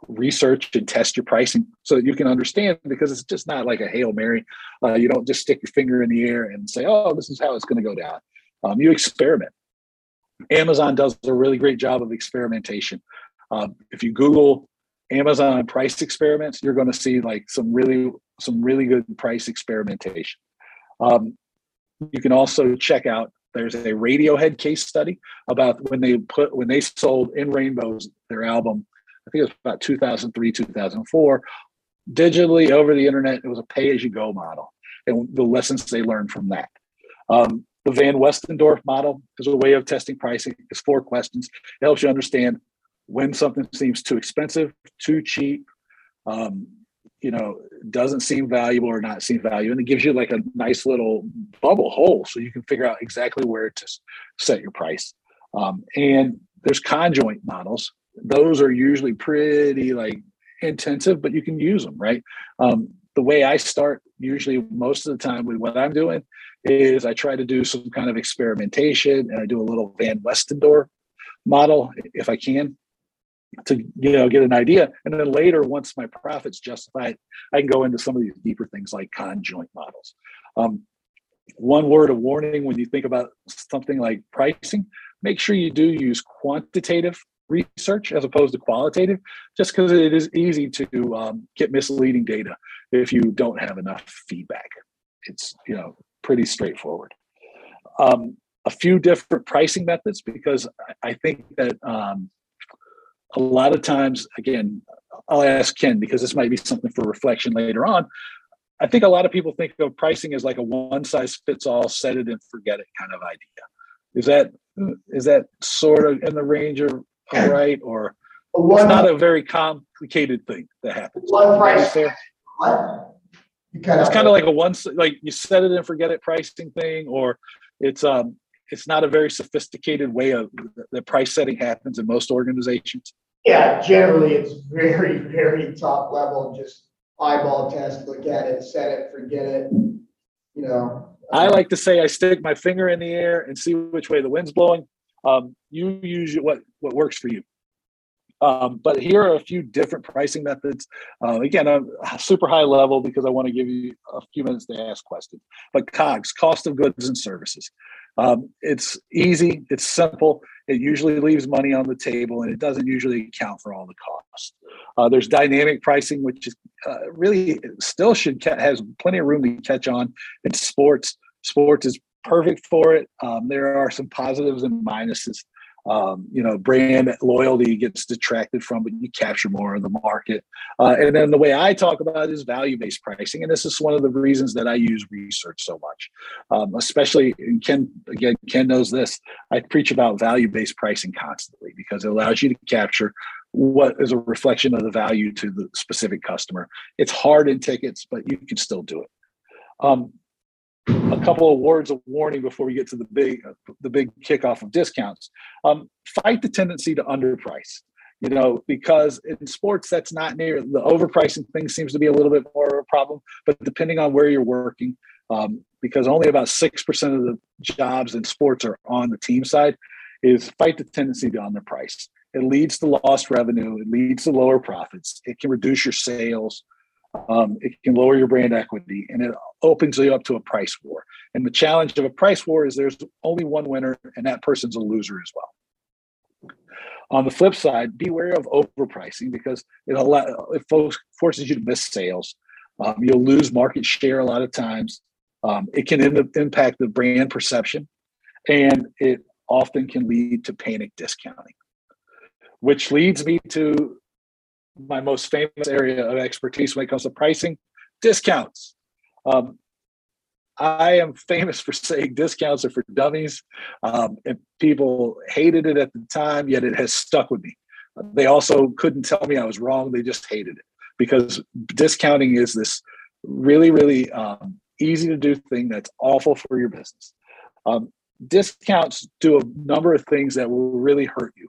research and test your pricing so that you can understand because it's just not like a hail mary uh, you don't just stick your finger in the air and say oh this is how it's going to go down um, you experiment Amazon does a really great job of experimentation. Um, if you Google Amazon price experiments, you're going to see like some really some really good price experimentation. Um, you can also check out there's a Radiohead case study about when they put when they sold In Rainbows their album. I think it was about 2003 2004 digitally over the internet. It was a pay as you go model, and the lessons they learned from that. Um, the Van Westendorp model is a way of testing pricing. It's four questions. It helps you understand when something seems too expensive, too cheap, um, you know, doesn't seem valuable or not seem value. And it gives you like a nice little bubble hole so you can figure out exactly where to set your price. Um, and there's conjoint models. Those are usually pretty like intensive, but you can use them, right? Um, the way I start usually most of the time with what I'm doing is I try to do some kind of experimentation and I do a little Van Westendorp model if I can. to you know get an idea and then later once my profits justify it i can go into some of these deeper things like conjoint models um, one word of warning when you think about something like pricing make sure you do use quantitative research as opposed to qualitative just because it is easy to um, get misleading data if you don't have enough feedback. It's you know pretty straightforward. Um, a few different pricing methods because i think that um, a lot of times again i'll ask ken because this might be something for reflection later on. I think a lot of people think of pricing as like a one size fits all set it and forget it kind of idea. Is that is that sort of in the range of, of right or One, it's not a very complicated thing that happens one price. Fair? What? Kind it's kind of like a one like you set it and forget it pricing thing or it's um it's not a very sophisticated way of the price setting happens in most organizations Yeah, generally it's very, very top level, just eyeball test, look at it, set it, forget it, you know. I like to say I stick my finger in the air and see which way the wind's blowing. Um, you use what what works for you. Um, but here are a few different pricing methods. Uh, again, I'm super high level because I want to give you a few minutes to ask questions. But COGS, cost of goods and services. Um, it's easy, it's simple. It usually leaves money on the table, and it doesn't usually account for all the costs. Uh, there's dynamic pricing, which is uh, really still should ca- has plenty of room to catch on in sports. Sports is perfect for it. Um, there are some positives and minuses. Um, you know, brand loyalty gets detracted from, but you capture more of the market. Uh, and then the way I talk about it is value-based pricing, and this is one of the reasons that I use research so much. Um, especially, and Ken again, Ken knows this. I preach about value-based pricing constantly because it allows you to capture what is a reflection of the value to the specific customer. It's hard in tickets, but you can still do it. Um, a couple of words of warning before we get to the big the big kickoff of discounts. Um, fight the tendency to underprice. You know, because in sports that's not near the overpricing thing seems to be a little bit more of a problem. But depending on where you're working, um, because only about six percent of the jobs in sports are on the team side, is fight the tendency to underprice. It leads to lost revenue. It leads to lower profits. It can reduce your sales. Um, it can lower your brand equity and it opens you up to a price war. And the challenge of a price war is there's only one winner, and that person's a loser as well. On the flip side, beware of overpricing because it, allow, it forces you to miss sales. Um, you'll lose market share a lot of times. Um, it can impact the brand perception, and it often can lead to panic discounting, which leads me to my most famous area of expertise when it comes to pricing discounts. Um, I am famous for (laughs) saying discounts are for dummies, um, and people hated it at the time, yet it has stuck with me. They also couldn't tell me I was wrong; they just hated it because discounting is this really, really um, easy to do thing that's awful for your business. Um, discounts do a number of things that will really hurt you.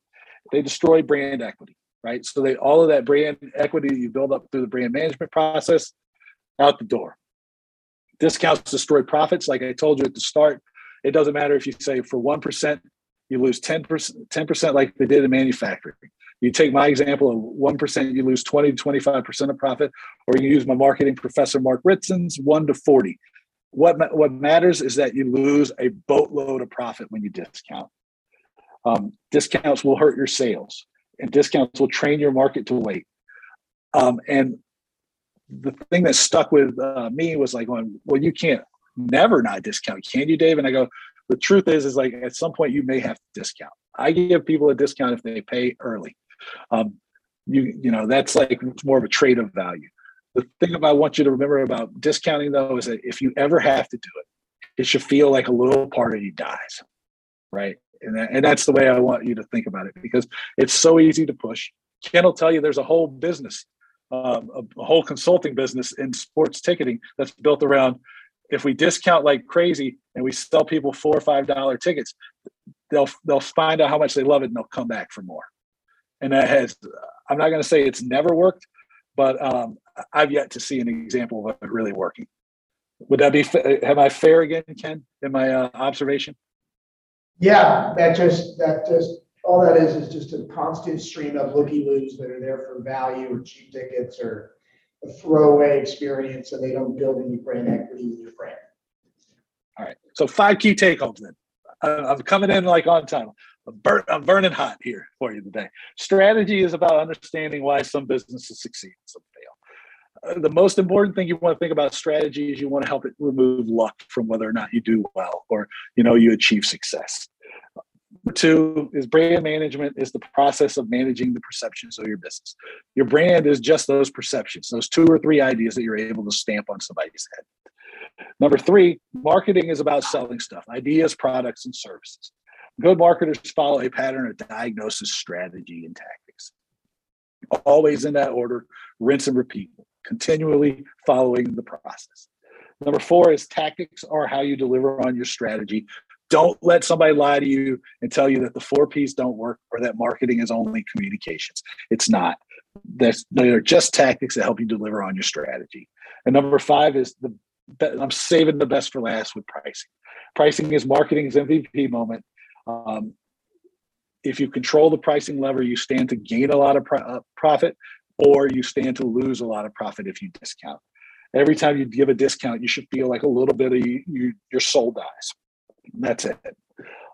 They destroy brand equity right? So they all of that brand equity you build up through the brand management process out the door. Discounts destroy profits. Like I told you at the start, it doesn't matter if you say for 1%, you lose 10%, 10% like they did in manufacturing. You take my example of 1%, you lose 20 to 25% of profit, or you use my marketing professor, Mark Ritson's 1 to 40. What, what matters is that you lose a boatload of profit when you discount. Um, discounts will hurt your sales and discounts will train your market to wait. Um, and the thing that stuck with uh, me was like going, well, you can't never not discount, can you, Dave? And I go, the truth is, is like at some point you may have to discount. I give people a discount if they pay early. Um, you you know that's like more of a trade of value. The thing about I want you to remember about discounting though is that if you ever have to do it, it should feel like a little part of you dies, right? And, that, and that's the way I want you to think about it because it's so easy to push. Ken will tell you there's a whole business, um, a, a whole consulting business in sports ticketing that's built around if we discount like crazy and we sell people four or five dollar tickets, they'll they'll find out how much they love it and they'll come back for more. And that has I'm not going to say it's never worked, but um, I've yet to see an example of it really working. Would that be? Am I fair again, Ken? In my uh, observation? Yeah, that just, that just all that is, is just a constant stream of looky-loos that are there for value or cheap tickets or a throwaway experience, so they don't build any brand equity with your brand. All right. So five key take homes then. I'm coming in like on time. I'm, I'm burning hot here for you today. Strategy is about understanding why some businesses succeed, and some fail. Uh, the most important thing you want to think about strategy is you want to help it remove luck from whether or not you do well or you know you achieve success. Two is brand management is the process of managing the perceptions of your business. Your brand is just those perceptions, those two or three ideas that you're able to stamp on somebody's head. Number three, marketing is about selling stuff, ideas, products, and services. Good marketers follow a pattern of diagnosis, strategy, and tactics. Always in that order, rinse and repeat, continually following the process. Number four is tactics are how you deliver on your strategy. Don't let somebody lie to you and tell you that the four P's don't work or that marketing is only communications. It's not. That's, they're just tactics that help you deliver on your strategy. And number five is the I'm saving the best for last with pricing. Pricing is marketing's MVP moment. Um, if you control the pricing lever, you stand to gain a lot of pro- uh, profit, or you stand to lose a lot of profit if you discount. Every time you give a discount, you should feel like a little bit of you, you your soul dies. That's it.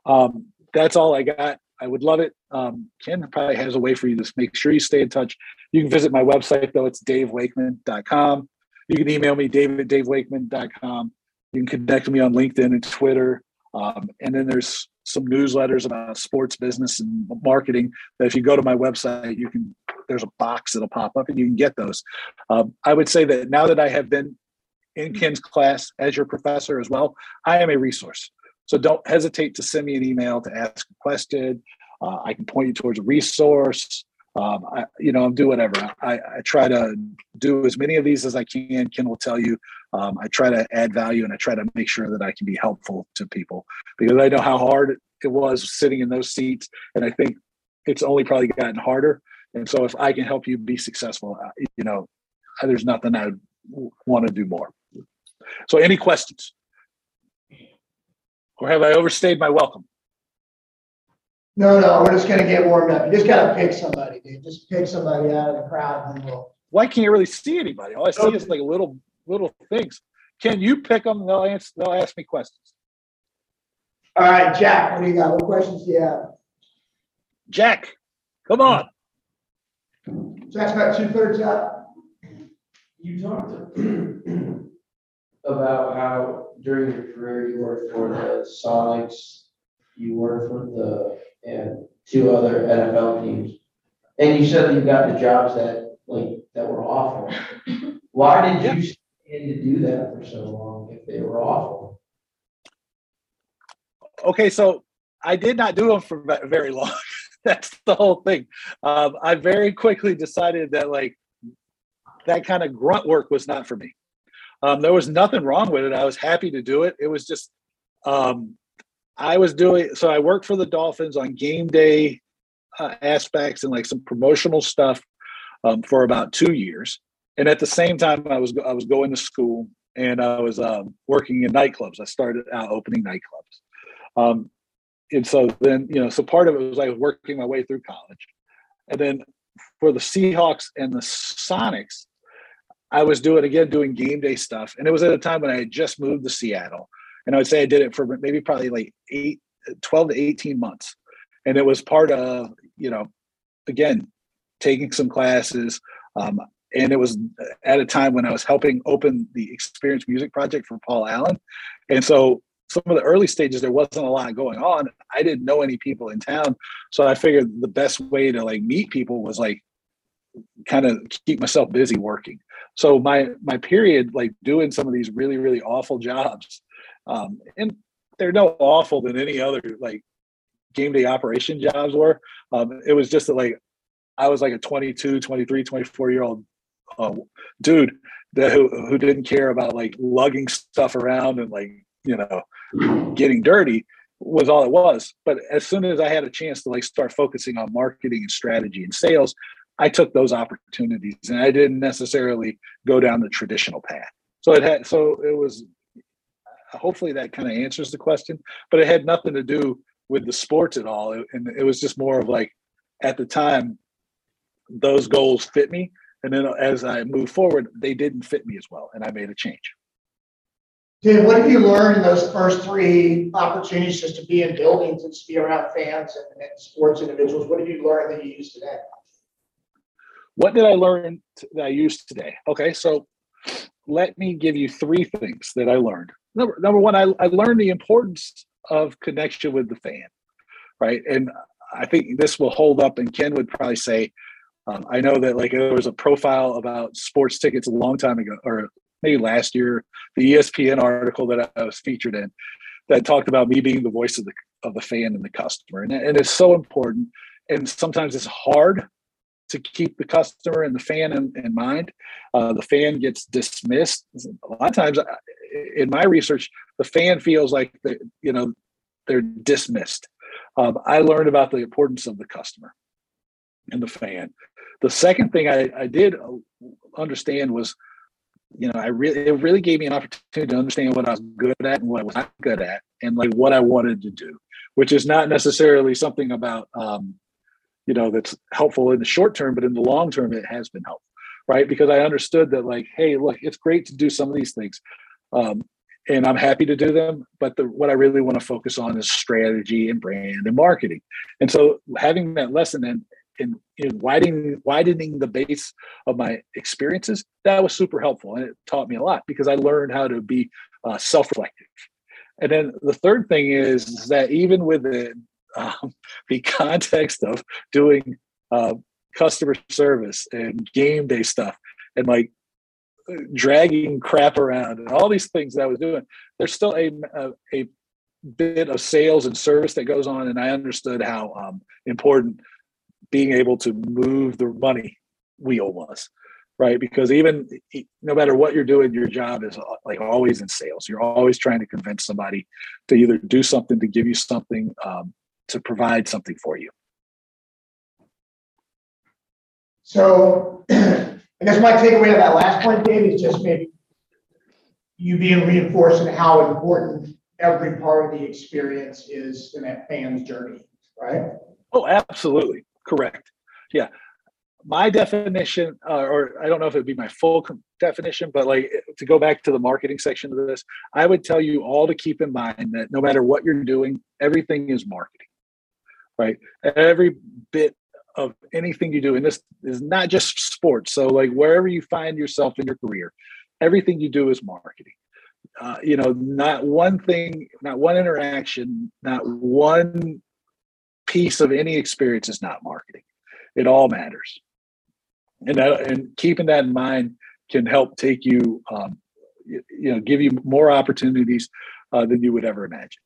Um, that's all I got. I would love it. Um, Ken probably has a way for you to make sure you stay in touch. You can visit my website though. It's davewakeman.com. You can email me, david@davewakeman.com. You can connect with me on LinkedIn and Twitter. Um, and then there's some newsletters about sports business and marketing that if you go to my website, you can, there's a box that'll pop up and you can get those. Um, I would say that now that I have been in Ken's class as your professor as well, I am a resource. So don't hesitate to send me an email to ask a question. Uh, I can point you towards a resource um, I, you know, do whatever. I, I, try to do as many of these as I can. Ken will tell you. Um, I try to add value and I try to make sure that I can be helpful to people because I know how hard it was sitting in those seats, and I think it's only probably gotten harder. And so, if I can help you be successful, uh, you know, there's nothing I want to do more. So, any questions? Or have I overstayed my welcome? No, no, we're just gonna get warmed up. You just gotta pick somebody, dude. Just pick somebody out of the crowd and we'll. Why can't you really see anybody? All I see is like a little little things. Can you pick them? They'll answer. They'll ask me questions. All right, Jack, what do you got? What questions do you have? Jack, come on. Jack's about two thirds up. You talked (clears throat) about how during your career you worked for the Sonics, you worked for the and two other NFL teams. And you said that you got the jobs that like that were awful. Why did you to do that for so long if they were awful? Okay, so I did not do them for very long. (laughs) That's the whole thing. Um, I very quickly decided that like that kind of grunt work was not for me. Um, there was nothing wrong with it. I was happy to do it. It was just um, I was doing so I worked for the Dolphins on game day uh, aspects and like some promotional stuff um, for about two years, and at the same time I was I was going to school and I was um, working in nightclubs. I started out opening nightclubs, um, and so then you know so part of it was like working my way through college, and then for the Seahawks and the Sonics, I was doing again doing game day stuff, and it was at a time when I had just moved to Seattle and I would say I did it for maybe probably like eight, 12 to 18 months. And it was part of, you know, again, taking some classes. Um, and it was at a time when I was helping open the Experience Music Project for Paul Allen. And so some of the early stages, there wasn't a lot going on. I didn't know any people in town. So I figured the best way to like meet people was like kind of keep myself busy working. So my my period like doing some of these really really awful jobs um, and they're no awful than any other like game day operation jobs were. Um, it was just that, like I was like a 22, 23, 24 year old uh, dude that who, who didn't care about like lugging stuff around and like you know getting dirty was all it was. But as soon as I had a chance to like start focusing on marketing and strategy and sales, I took those opportunities and I didn't necessarily go down the traditional path. So it had so it was hopefully that kind of answers the question, but it had nothing to do with the sports at all. And it was just more of like at the time, those goals fit me. And then as I moved forward, they didn't fit me as well. And I made a change. Dude, what did you learn in those first three opportunities just to be in buildings and to be around fans and, and sports individuals? What did you learn that you use today? What did I learn that I use today? Okay, so let me give you three things that I learned. Number, number one, I, I learned the importance of connection with the fan, right? And I think this will hold up, and Ken would probably say, um, I know that like there was a profile about sports tickets a long time ago, or maybe last year, the ESPN article that I was featured in that talked about me being the voice of the of the fan and the customer, and, and it's so important. And sometimes it's hard to keep the customer and the fan in, in mind. Uh, the fan gets dismissed a lot of times. In my research, the fan feels like the, you know they're dismissed. Um, I learned about the importance of the customer and the fan. The second thing I, I did understand was you know, I really it really gave me an opportunity to understand what I was good at and what I was not good at, and like what I wanted to do, which is not necessarily something about um, you know that's helpful in the short term, but in the long term, it has been helpful, right? Because I understood that like, hey, look, it's great to do some of these things, um, and I'm happy to do them, but the, what I really want to focus on is strategy and brand and marketing, and so having that lesson and in, in widening widening the base of my experiences that was super helpful and it taught me a lot because i learned how to be uh, self-reflective. And then the third thing is, that even within um, (laughs) the context of doing uh, customer service and game day stuff and like dragging crap around and all these things that i was doing there's still a, a, a bit of sales and service that goes on and i understood how um, important being able to move the money wheel was right? Because even no matter what you're doing your job is uh, like always in sales. You're always trying to convince somebody to either do something to give you something um, to provide something for you. So (clears throat) i guess my takeaway of that last point dave is just maybe you being reinforced in how important every part of the experience is in that fan's journey right? Oh absolutely Correct. Yeah. My definition, uh, or I don't know if it would be my full definition, but like to go back to the marketing section of this, I would tell you all to keep in mind that no matter what you're doing, everything is marketing, right? Every bit of anything you do, and this is not just sports. So, like wherever you find yourself in your career, everything you do is marketing. Uh, you know, not one thing, not one interaction, not one piece of any experience is not marketing. It all matters. And that, and keeping that in mind can help take you, um, you, you, know, give you more opportunities uh, than you would ever imagine.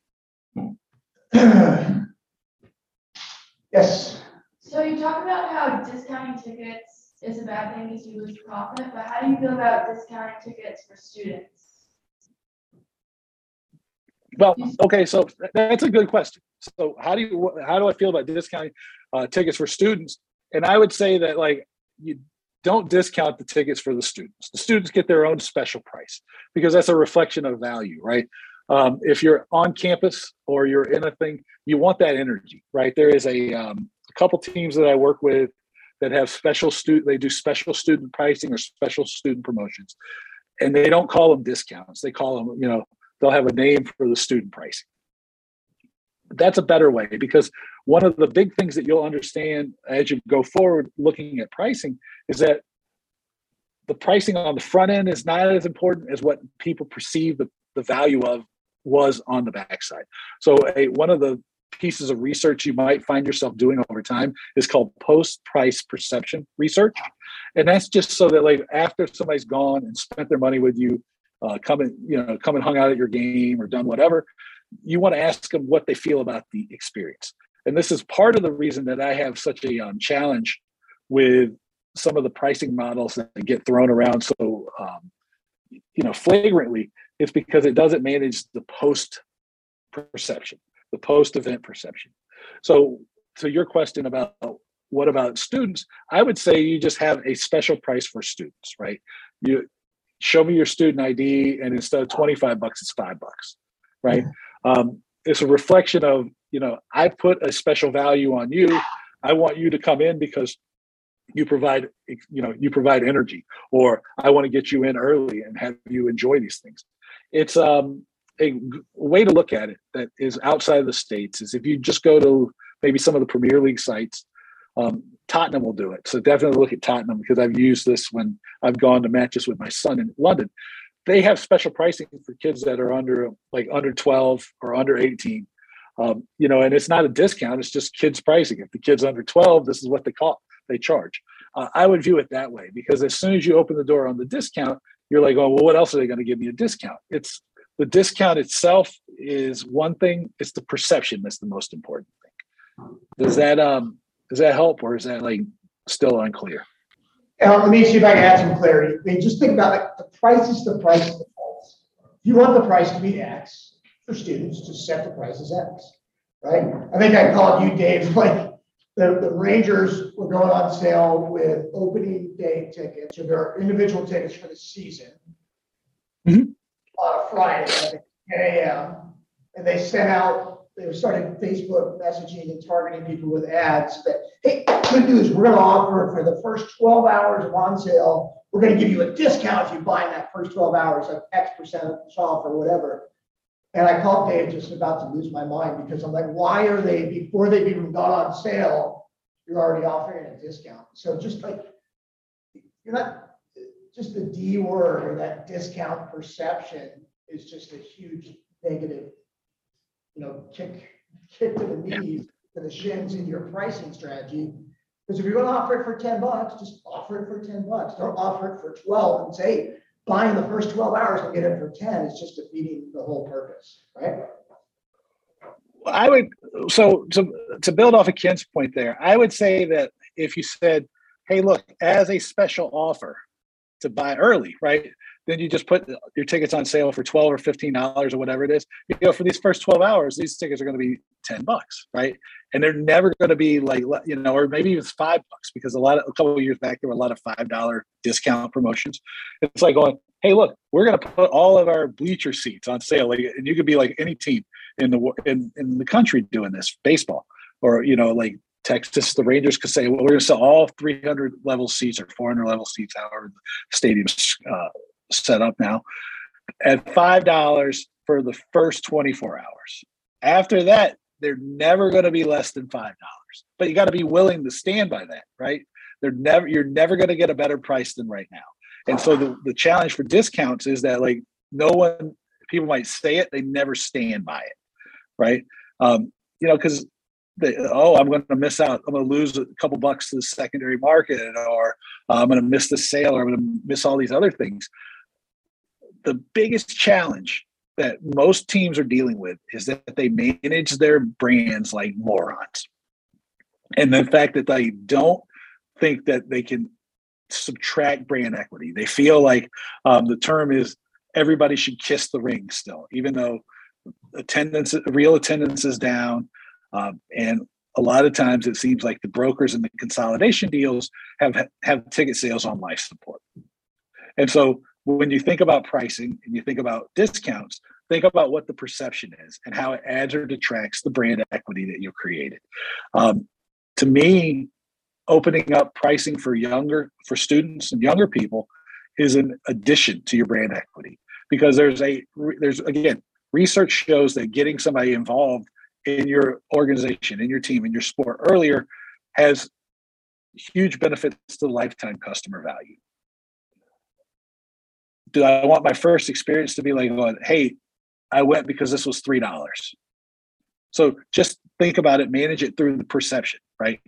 (clears throat) yes. So you talk about how discounting tickets is a bad thing because you lose profit, but how do you feel about discounting tickets for students? Well, okay, so that's a good question. So how do you how do I feel about discounting uh, tickets for students? And I would say that like you don't discount the tickets for the students. The students get their own special price because that's a reflection of value, right? Um, if you're on campus or you're in a thing, you want that energy, right? There is a, um, a couple teams that I work with that have special student. They do special student pricing or special student promotions, and they don't call them discounts. They call them, you know, they'll have a name for the student pricing that's a better way because one of the big things that you'll understand as you go forward looking at pricing is that the pricing on the front end is not as important as what people perceive the, the value of was on the backside. So a, one of the pieces of research you might find yourself doing over time is called post price perception research. And that's just so that like after somebody's gone and spent their money with you, uh, come and you know come and hung out at your game or done whatever, you want to ask them what they feel about the experience. And this is part of the reason that I have such a um, challenge with some of the pricing models that get thrown around so um, you know flagrantly. It's because it doesn't manage the post perception, the post event perception. So, to your question about what about students, I would say you just have a special price for students, right? You show me your student ID, and instead of twenty five bucks, it's five bucks, right? Um, it's a reflection of you know I put a special value on you. I want you to come in because you provide you know you provide energy, or I want to get you in early and have you enjoy these things. It's um a way to look at it that is outside of the states is if you just go to maybe some of the Premier League sites. Um, Tottenham will do it. So definitely look at Tottenham because I've used this when I've gone to matches with my son in London. They have special pricing for kids that are under like under 12 or under 18. Um, you know, and it's not a discount, it's just kids pricing. If the kid's under 12, this is what they call they charge. Uh, I would view it that way because as soon as you open the door on the discount, you're like, oh, well, what else are they going to give me a discount? It's the discount itself is one thing, it's the perception that's the most important thing. Does that um does that help or is that like still unclear? Let me see if I can add some clarity. I mean, just think about it, the price is the price of the falls. If you want the price to be X for students, just set the price as X, right? I think I called you, Dave, (laughs) like, the, the Rangers were going on sale with opening day tickets, or their individual tickets for the season. Mhm. On a Friday, think, ten AM, and they sent out, they started Facebook messaging and targeting people with ads that, hey, good news, we're gonna offer for the first twelve hours of on sale, we're gonna give you a discount if you buy in that first twelve hours, like X percent off or whatever. And I called Dave just about to lose my mind because I'm like, why are they, before they've even gone on sale, you're already offering a discount? So just like, you're not, just the D word or that discount perception is just a huge negative, you know, kick, kick to the knees, to the shins in your pricing strategy. Because if you're gonna offer it for ten bucks, just offer it for ten bucks. Don't offer it for twelve and say, buying the first twelve hours and get it for ten is just defeating the whole purpose, right? I would so to to build off of Ken's point there, I would say that if you said, "Hey, look, as a special offer to buy early," right? Then you just put your tickets on sale for twelve or fifteen dollars or whatever it is. You know, for these first twelve hours, these tickets are going to be ten bucks, right? And they're never going to be like you know, or maybe it's five bucks because a lot of a couple of years back there were a lot of five dollar discount promotions. It's like going, "Hey, look, we're going to put all of our bleacher seats on sale," like, and you could be like any team in the in, in the country doing this baseball or you know like texas the rangers could say well we're going to sell all 300 level seats or 400 level seats however the stadium's uh, set up now at five dollars for the first 24 hours after that they're never going to be less than five dollars but you got to be willing to stand by that right they're never you're never going to get a better price than right now and so the, the challenge for discounts is that like no one people might say it they never stand by it right? Um, you know, because they, oh, I'm going to miss out. I'm going to lose a couple bucks to the secondary market, or uh, I'm going to miss the sale, or I'm going to miss all these other things. The biggest challenge that most teams are dealing with is that they manage their brands like morons, and the fact that they don't think that they can subtract brand equity. They feel like um, the term is everybody should kiss the ring still, even though attendance, real attendance is down. Um, and a lot of times it seems like the brokers and the consolidation deals have have ticket sales on life support. And so when you think about pricing and you think about discounts, think about what the perception is and how it adds or detracts the brand equity that you've created. Um, to me, opening up pricing for younger for students and younger people is an addition to your brand equity because there's a there's again research shows that getting somebody involved in your organization, in your team, in your sport earlier has huge benefits to lifetime customer value. Do I want my first experience to be like, going, hey, I went because this was $3? So just think about it, manage it through the perception, right?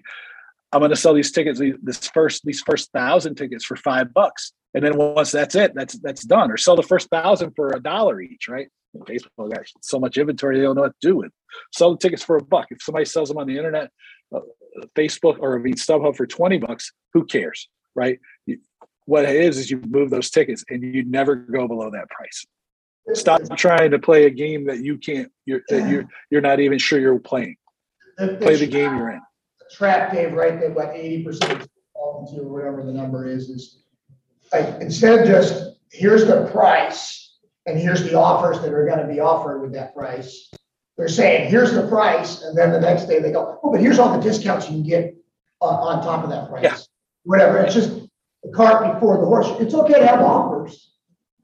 I'm going to sell these tickets, this first, these first thousand tickets for five bucks. And then once that's it, that's that's done. Or sell the first thousand for a dollar each, right? baseball got so much inventory they don't know what to do with. Sell the tickets for a buck. If somebody sells them on the internet, uh, Facebook or I mean StubHub for twenty bucks, who cares, right? What it is is you move those tickets and you never go below that price. Stop trying to play a game that you can't. You're that you're you're not even sure you're playing. Play the game you're in. Trap, Dave, right, that what eighty percent into or whatever the number is, is like, instead of just, here's the price, and here's the offers that are gonna be offered with that price. they're saying, here's the price, and then the next day they go, oh, but here's all the discounts you can get on, on top of that price. Yeah. Whatever, it's just the cart before the horse. It's okay to have offers.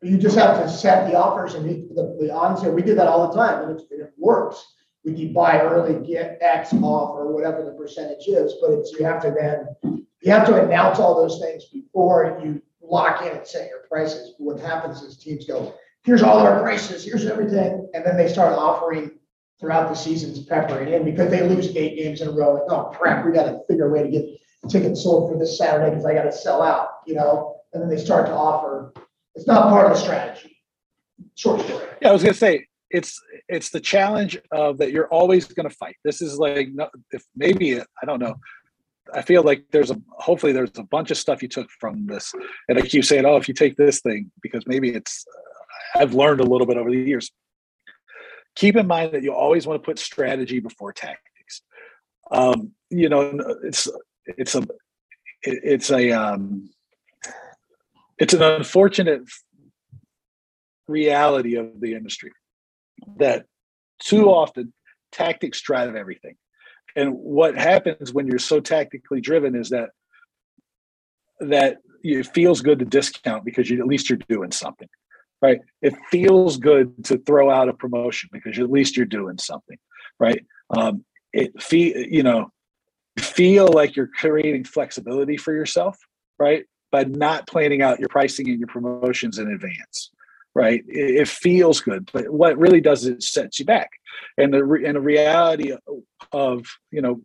You just have to set the offers and the, the on sale. We did that all the time and it, it works. We can buy early, get X off or whatever the percentage is, but it's, you have to then, you have to announce all those things before you lock in and set your prices. What happens is teams go, here's all our prices, here's everything, and then they start offering throughout the seasons, peppering in because they lose eight games in a row. Like, oh crap, we gotta figure a way to get tickets sold for this Saturday because I gotta sell out, you know? And then they start to offer, it's not part of the strategy. Short story. Yeah, I was gonna say it's it's the challenge of that you're always gonna fight. This is like if maybe I don't know. I feel like there's a hopefully there's a bunch of stuff you took from this, and I keep saying, oh, if you take this thing because maybe it's uh, I've learned a little bit over the years. Keep in mind that you always want to put strategy before tactics. Um, you know, it's it's a it- it's a um, it's an unfortunate reality of the industry that too often tactics drive everything. And what happens when you're so tactically driven is that that it feels good to discount because you at least you're doing something, right? It feels good to throw out a promotion because at least you're doing something, right? Um, it feel you know feel like you're creating flexibility for yourself, right? By not planning out your pricing and your promotions in advance, right? It, it feels good, but what really does is it sets you back. And the re- and the reality of, of you know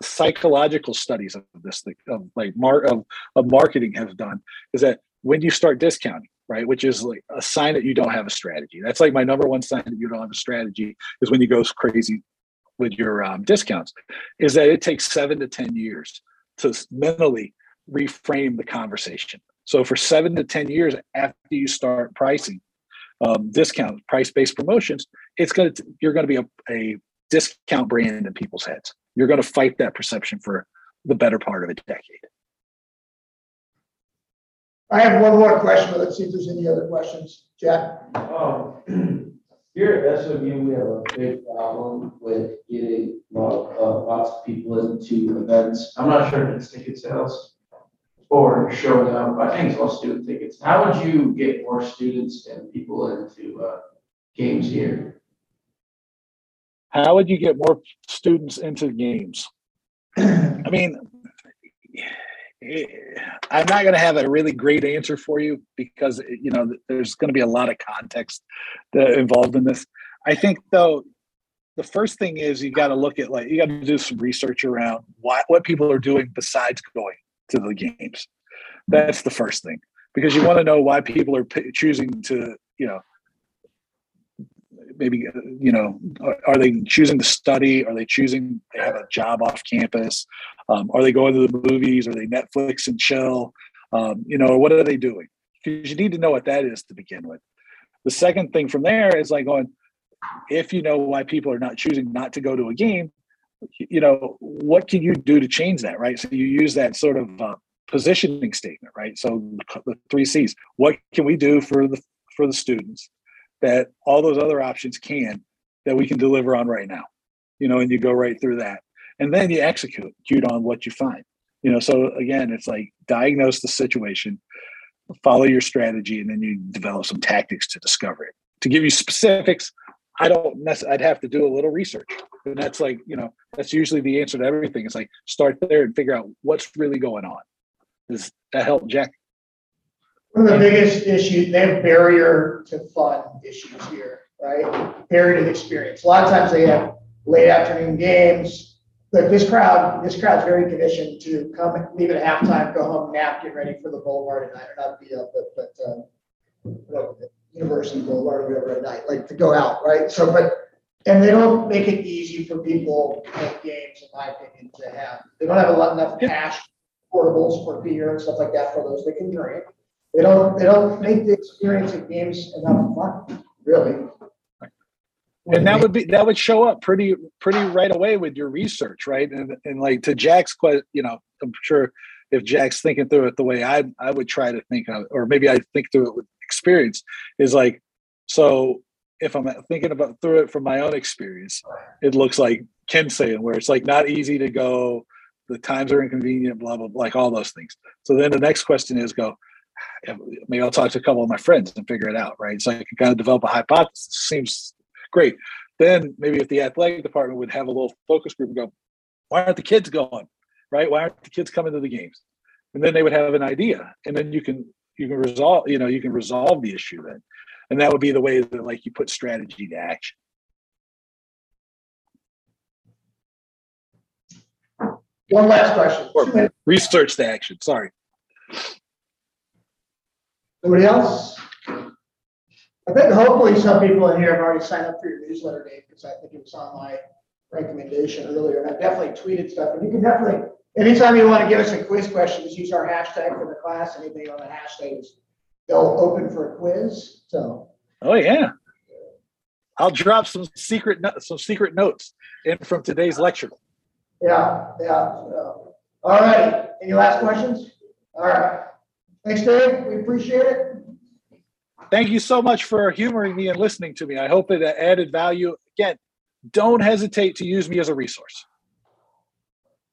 psychological studies of this thing of like mar- of, of marketing have done is that when you start discounting right which is like a sign that you don't have a strategy that's like my number one sign that you don't have a strategy is when you go crazy with your um, discounts is that it takes seven to ten years to mentally reframe the conversation so for seven to ten years after you start pricing um, discount price-based promotions it's going to you're going to be a, a discount brand in people's heads you're going to fight that perception for the better part of a decade I have one more question, but let's see if there's any other questions. Jack? Um, (clears throat) here at SMU, we have a big problem with getting lot, uh, lots of people into events. I'm not sure if it's ticket sales or showing up. I think it's all student tickets. How would you get more students and people into, uh, games here? how would you get more students into games i mean eh, i'm not going to have a really great answer for you because you know there's going to be a lot of context involved in this i think though the first thing is you got to look at like you got to do some research around what what people are doing besides going to the games. That's the first thing. Because you want to know why people are p- choosing to you know maybe you know are, are they choosing to study? Are they choosing they have a job off campus? Um, are they going to the movies? Are they netflix and chill? Um, you know what are they doing? Because you need to know what that is to begin with. The second thing from there is like going if you know why people are not choosing not to go to a game you know what can you do to change that right? So you use that sort of uh, positioning statement right? So the three c's what can we do for the for the students that all those other options can that we can deliver on right now? You know and you go right through that. And then you execute on what you find. You know so again it's like diagnose the situation follow your strategy and then you develop some tactics to discover it. To give you specifics i don't necessarily i'd have to do a little research and that's like you know that's usually the answer to everything it's like start there and figure out what's really going on does that help jack One of the biggest issues, they have barrier to fun issues here, right? Barrier to experience. A lot of times they have late afternoon games. But this crowd, this crowd's very conditioned to come, leave at halftime, go home, nap, get ready for the Boulevard night, or not be uh, but, but, um, University Boulevard, or whatever at night, like to go out, right? So, but, and they don't make it easy for people make games, in my opinion, to have. They don't have a lot enough cash, portables for beer and stuff like that for those that can drink. They don't, they don't make the experience of games enough fun, really. and that would be that would show up pretty pretty right away with your research right and, and like to jack's question you know i'm sure if jack's thinking through it the way i i would try to think of or maybe i think through it with experience is like so if I'm thinking about through it from my own experience, it looks like Ken saying where it's like not easy to go, the times are inconvenient, blah blah, blah like all those things. So then the next question is go. Maybe I'll talk to a couple of my friends and figure it out, right? So I can kind of develop a hypothesis. Seems great. Then maybe if the athletic department would have a little focus group and go, why aren't the kids going? Right? Why aren't the kids coming to the games? And then they would have an idea, and then you can you can resolve you know you can resolve the issue then, and that would be the way that like you put strategy to action. One last question. Or research to action. Sorry. Anybody else? I think hopefully some people in here have already signed up for your newsletter, Dave, because I think it was on my recommendation earlier, and I definitely tweeted stuff, and you can definitely, anytime you want to give us a quiz question, just use our hashtag for the class, anything on the hashtag is, they'll open for a quiz, so. Oh yeah. I'll drop some secret some secret notes in from today's lecture. Yeah, yeah. so. All right, any last questions? All right. Thanks, Dave, we appreciate it. Thank you so much for humoring me and listening to me. I hope it added value. Again, don't hesitate to use me as a resource.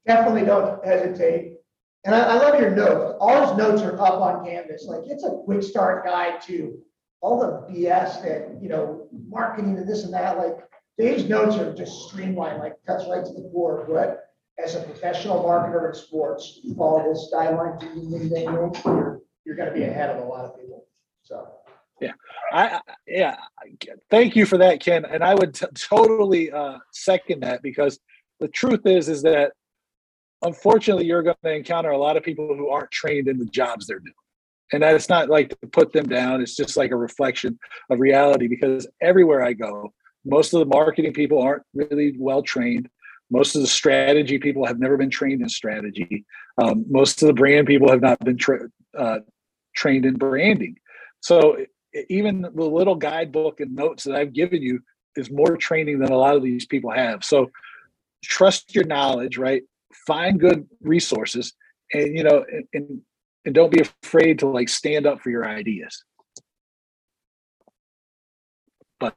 Definitely don't hesitate. And I, I love your notes. All his notes are up on Canvas. Like it's a quick start guide to all the BS that, you know, marketing and this and that. Like Dave's notes are just streamlined, like cuts right to the core. But as a professional marketer in sports, you follow this guideline, you're you're going to be ahead of a lot of people. So. Yeah, I yeah, thank you for that, Ken. And I would t- totally uh, second that because the truth is, is that unfortunately you're going to encounter a lot of people who aren't trained in the jobs they're doing, and that's not like to put them down. It's just like a reflection of reality because everywhere I go, most of the marketing people aren't really well trained. Most of the strategy people have never been trained in strategy. Um, most of the brand people have not been tra- uh, trained in branding. So even the little guidebook and notes that I've given you is more training than a lot of these people have. So trust your knowledge, right? Find good resources, and you know, and and, and don't be afraid to like stand up for your ideas. But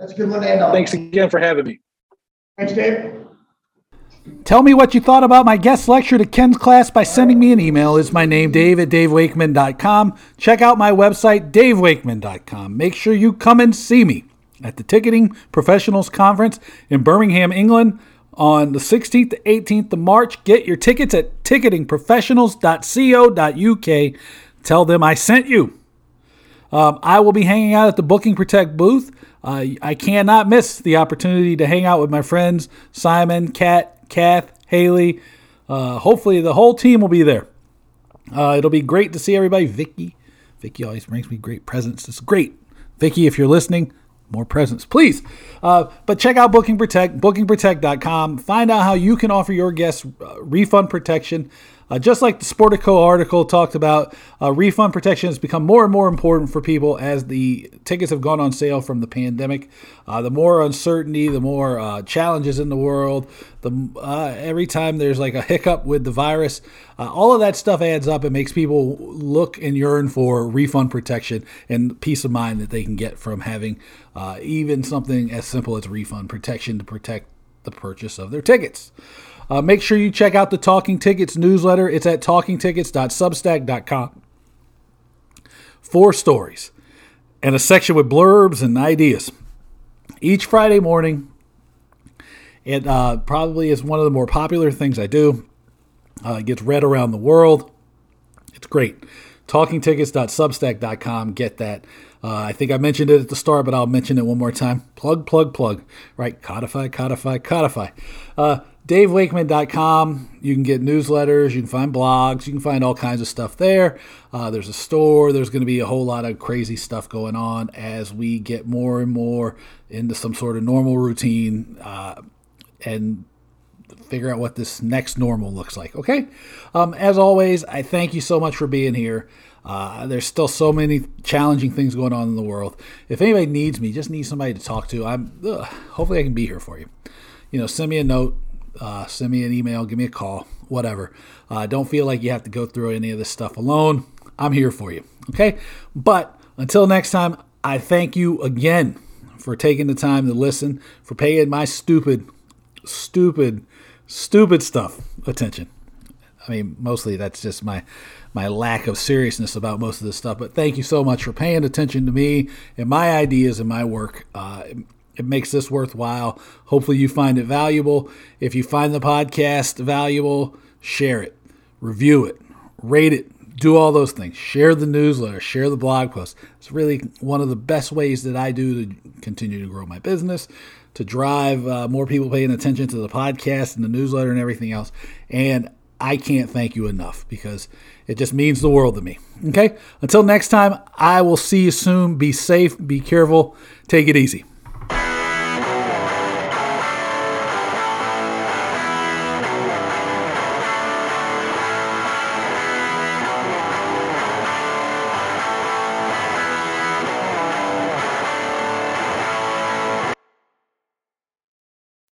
That's a good one to end on. thanks again for having me. Thanks, Dave. Tell me what you thought about my guest lecture to Ken's class by sending me an email. Is my name Dave at davewakeman.com. Check out my website, davewakeman.com. Make sure you come and see me at the Ticketing Professionals Conference in Birmingham, England on the 16th to 18th of March. Get your tickets at ticketingprofessionals.co.uk. Tell them I sent you. Um, I will be hanging out at the Booking Protect booth. Uh, I cannot miss the opportunity to hang out with my friends Simon, Kat, Kath, Haley. Uh, hopefully, the whole team will be there. Uh, it'll be great to see everybody. Vicky, Vicky always brings me great presents. It's great. Vicky, if you're listening, more presents, please. Uh, but check out Booking Protect, bookingprotect.com. Find out how you can offer your guests uh, refund protection. Uh, just like the Sportico article talked about, uh, refund protection has become more and more important for people as the tickets have gone on sale from the pandemic. Uh, the more uncertainty, the more uh, challenges in the world, the uh, every time there's like a hiccup with the virus, uh, all of that stuff adds up and makes people look and yearn for refund protection and peace of mind that they can get from having even something as simple as refund protection to protect the purchase of their tickets. Uh, make sure you check out the Talking Tickets newsletter. It's at talkingtickets.substack.com. Four stories and a section with blurbs and ideas. Each Friday morning, it uh, probably is one of the more popular things I do. Uh, it gets read around the world. It's great. TalkingTickets.substack.com. Get that. Uh, I think I mentioned it at the start, but I'll mention it one more time. Plug, plug, plug. Right. Codify, codify, codify. Uh, DaveWakeman.com. You can get newsletters. You can find blogs. You can find all kinds of stuff there. Uh, there's a store. There's going to be a whole lot of crazy stuff going on as we get more and more into some sort of normal routine uh, and figure out what this next normal looks like. Okay. Um, as always, I thank you so much for being here. Uh, there's still so many challenging things going on in the world. If anybody needs me, just need somebody to talk to, I'm ugh, hopefully I can be here for you. You know, send me a note, uh, send me an email, give me a call, whatever. Uh, don't feel like you have to go through any of this stuff alone. I'm here for you. Okay. But until next time, I thank you again for taking the time to listen, for paying my stupid, stupid, stupid stuff attention. I mean, mostly that's just my my lack of seriousness about most of this stuff. But thank you so much for paying attention to me and my ideas and my work. Uh, it makes this worthwhile. Hopefully, you find it valuable. If you find the podcast valuable, share it, review it, rate it, do all those things. Share the newsletter, share the blog post. It's really one of the best ways that I do to continue to grow my business, to drive uh, more people paying attention to the podcast and the newsletter and everything else. And I can't thank you enough because it just means the world to me. Okay? Until next time, I will see you soon. Be safe, be careful, take it easy.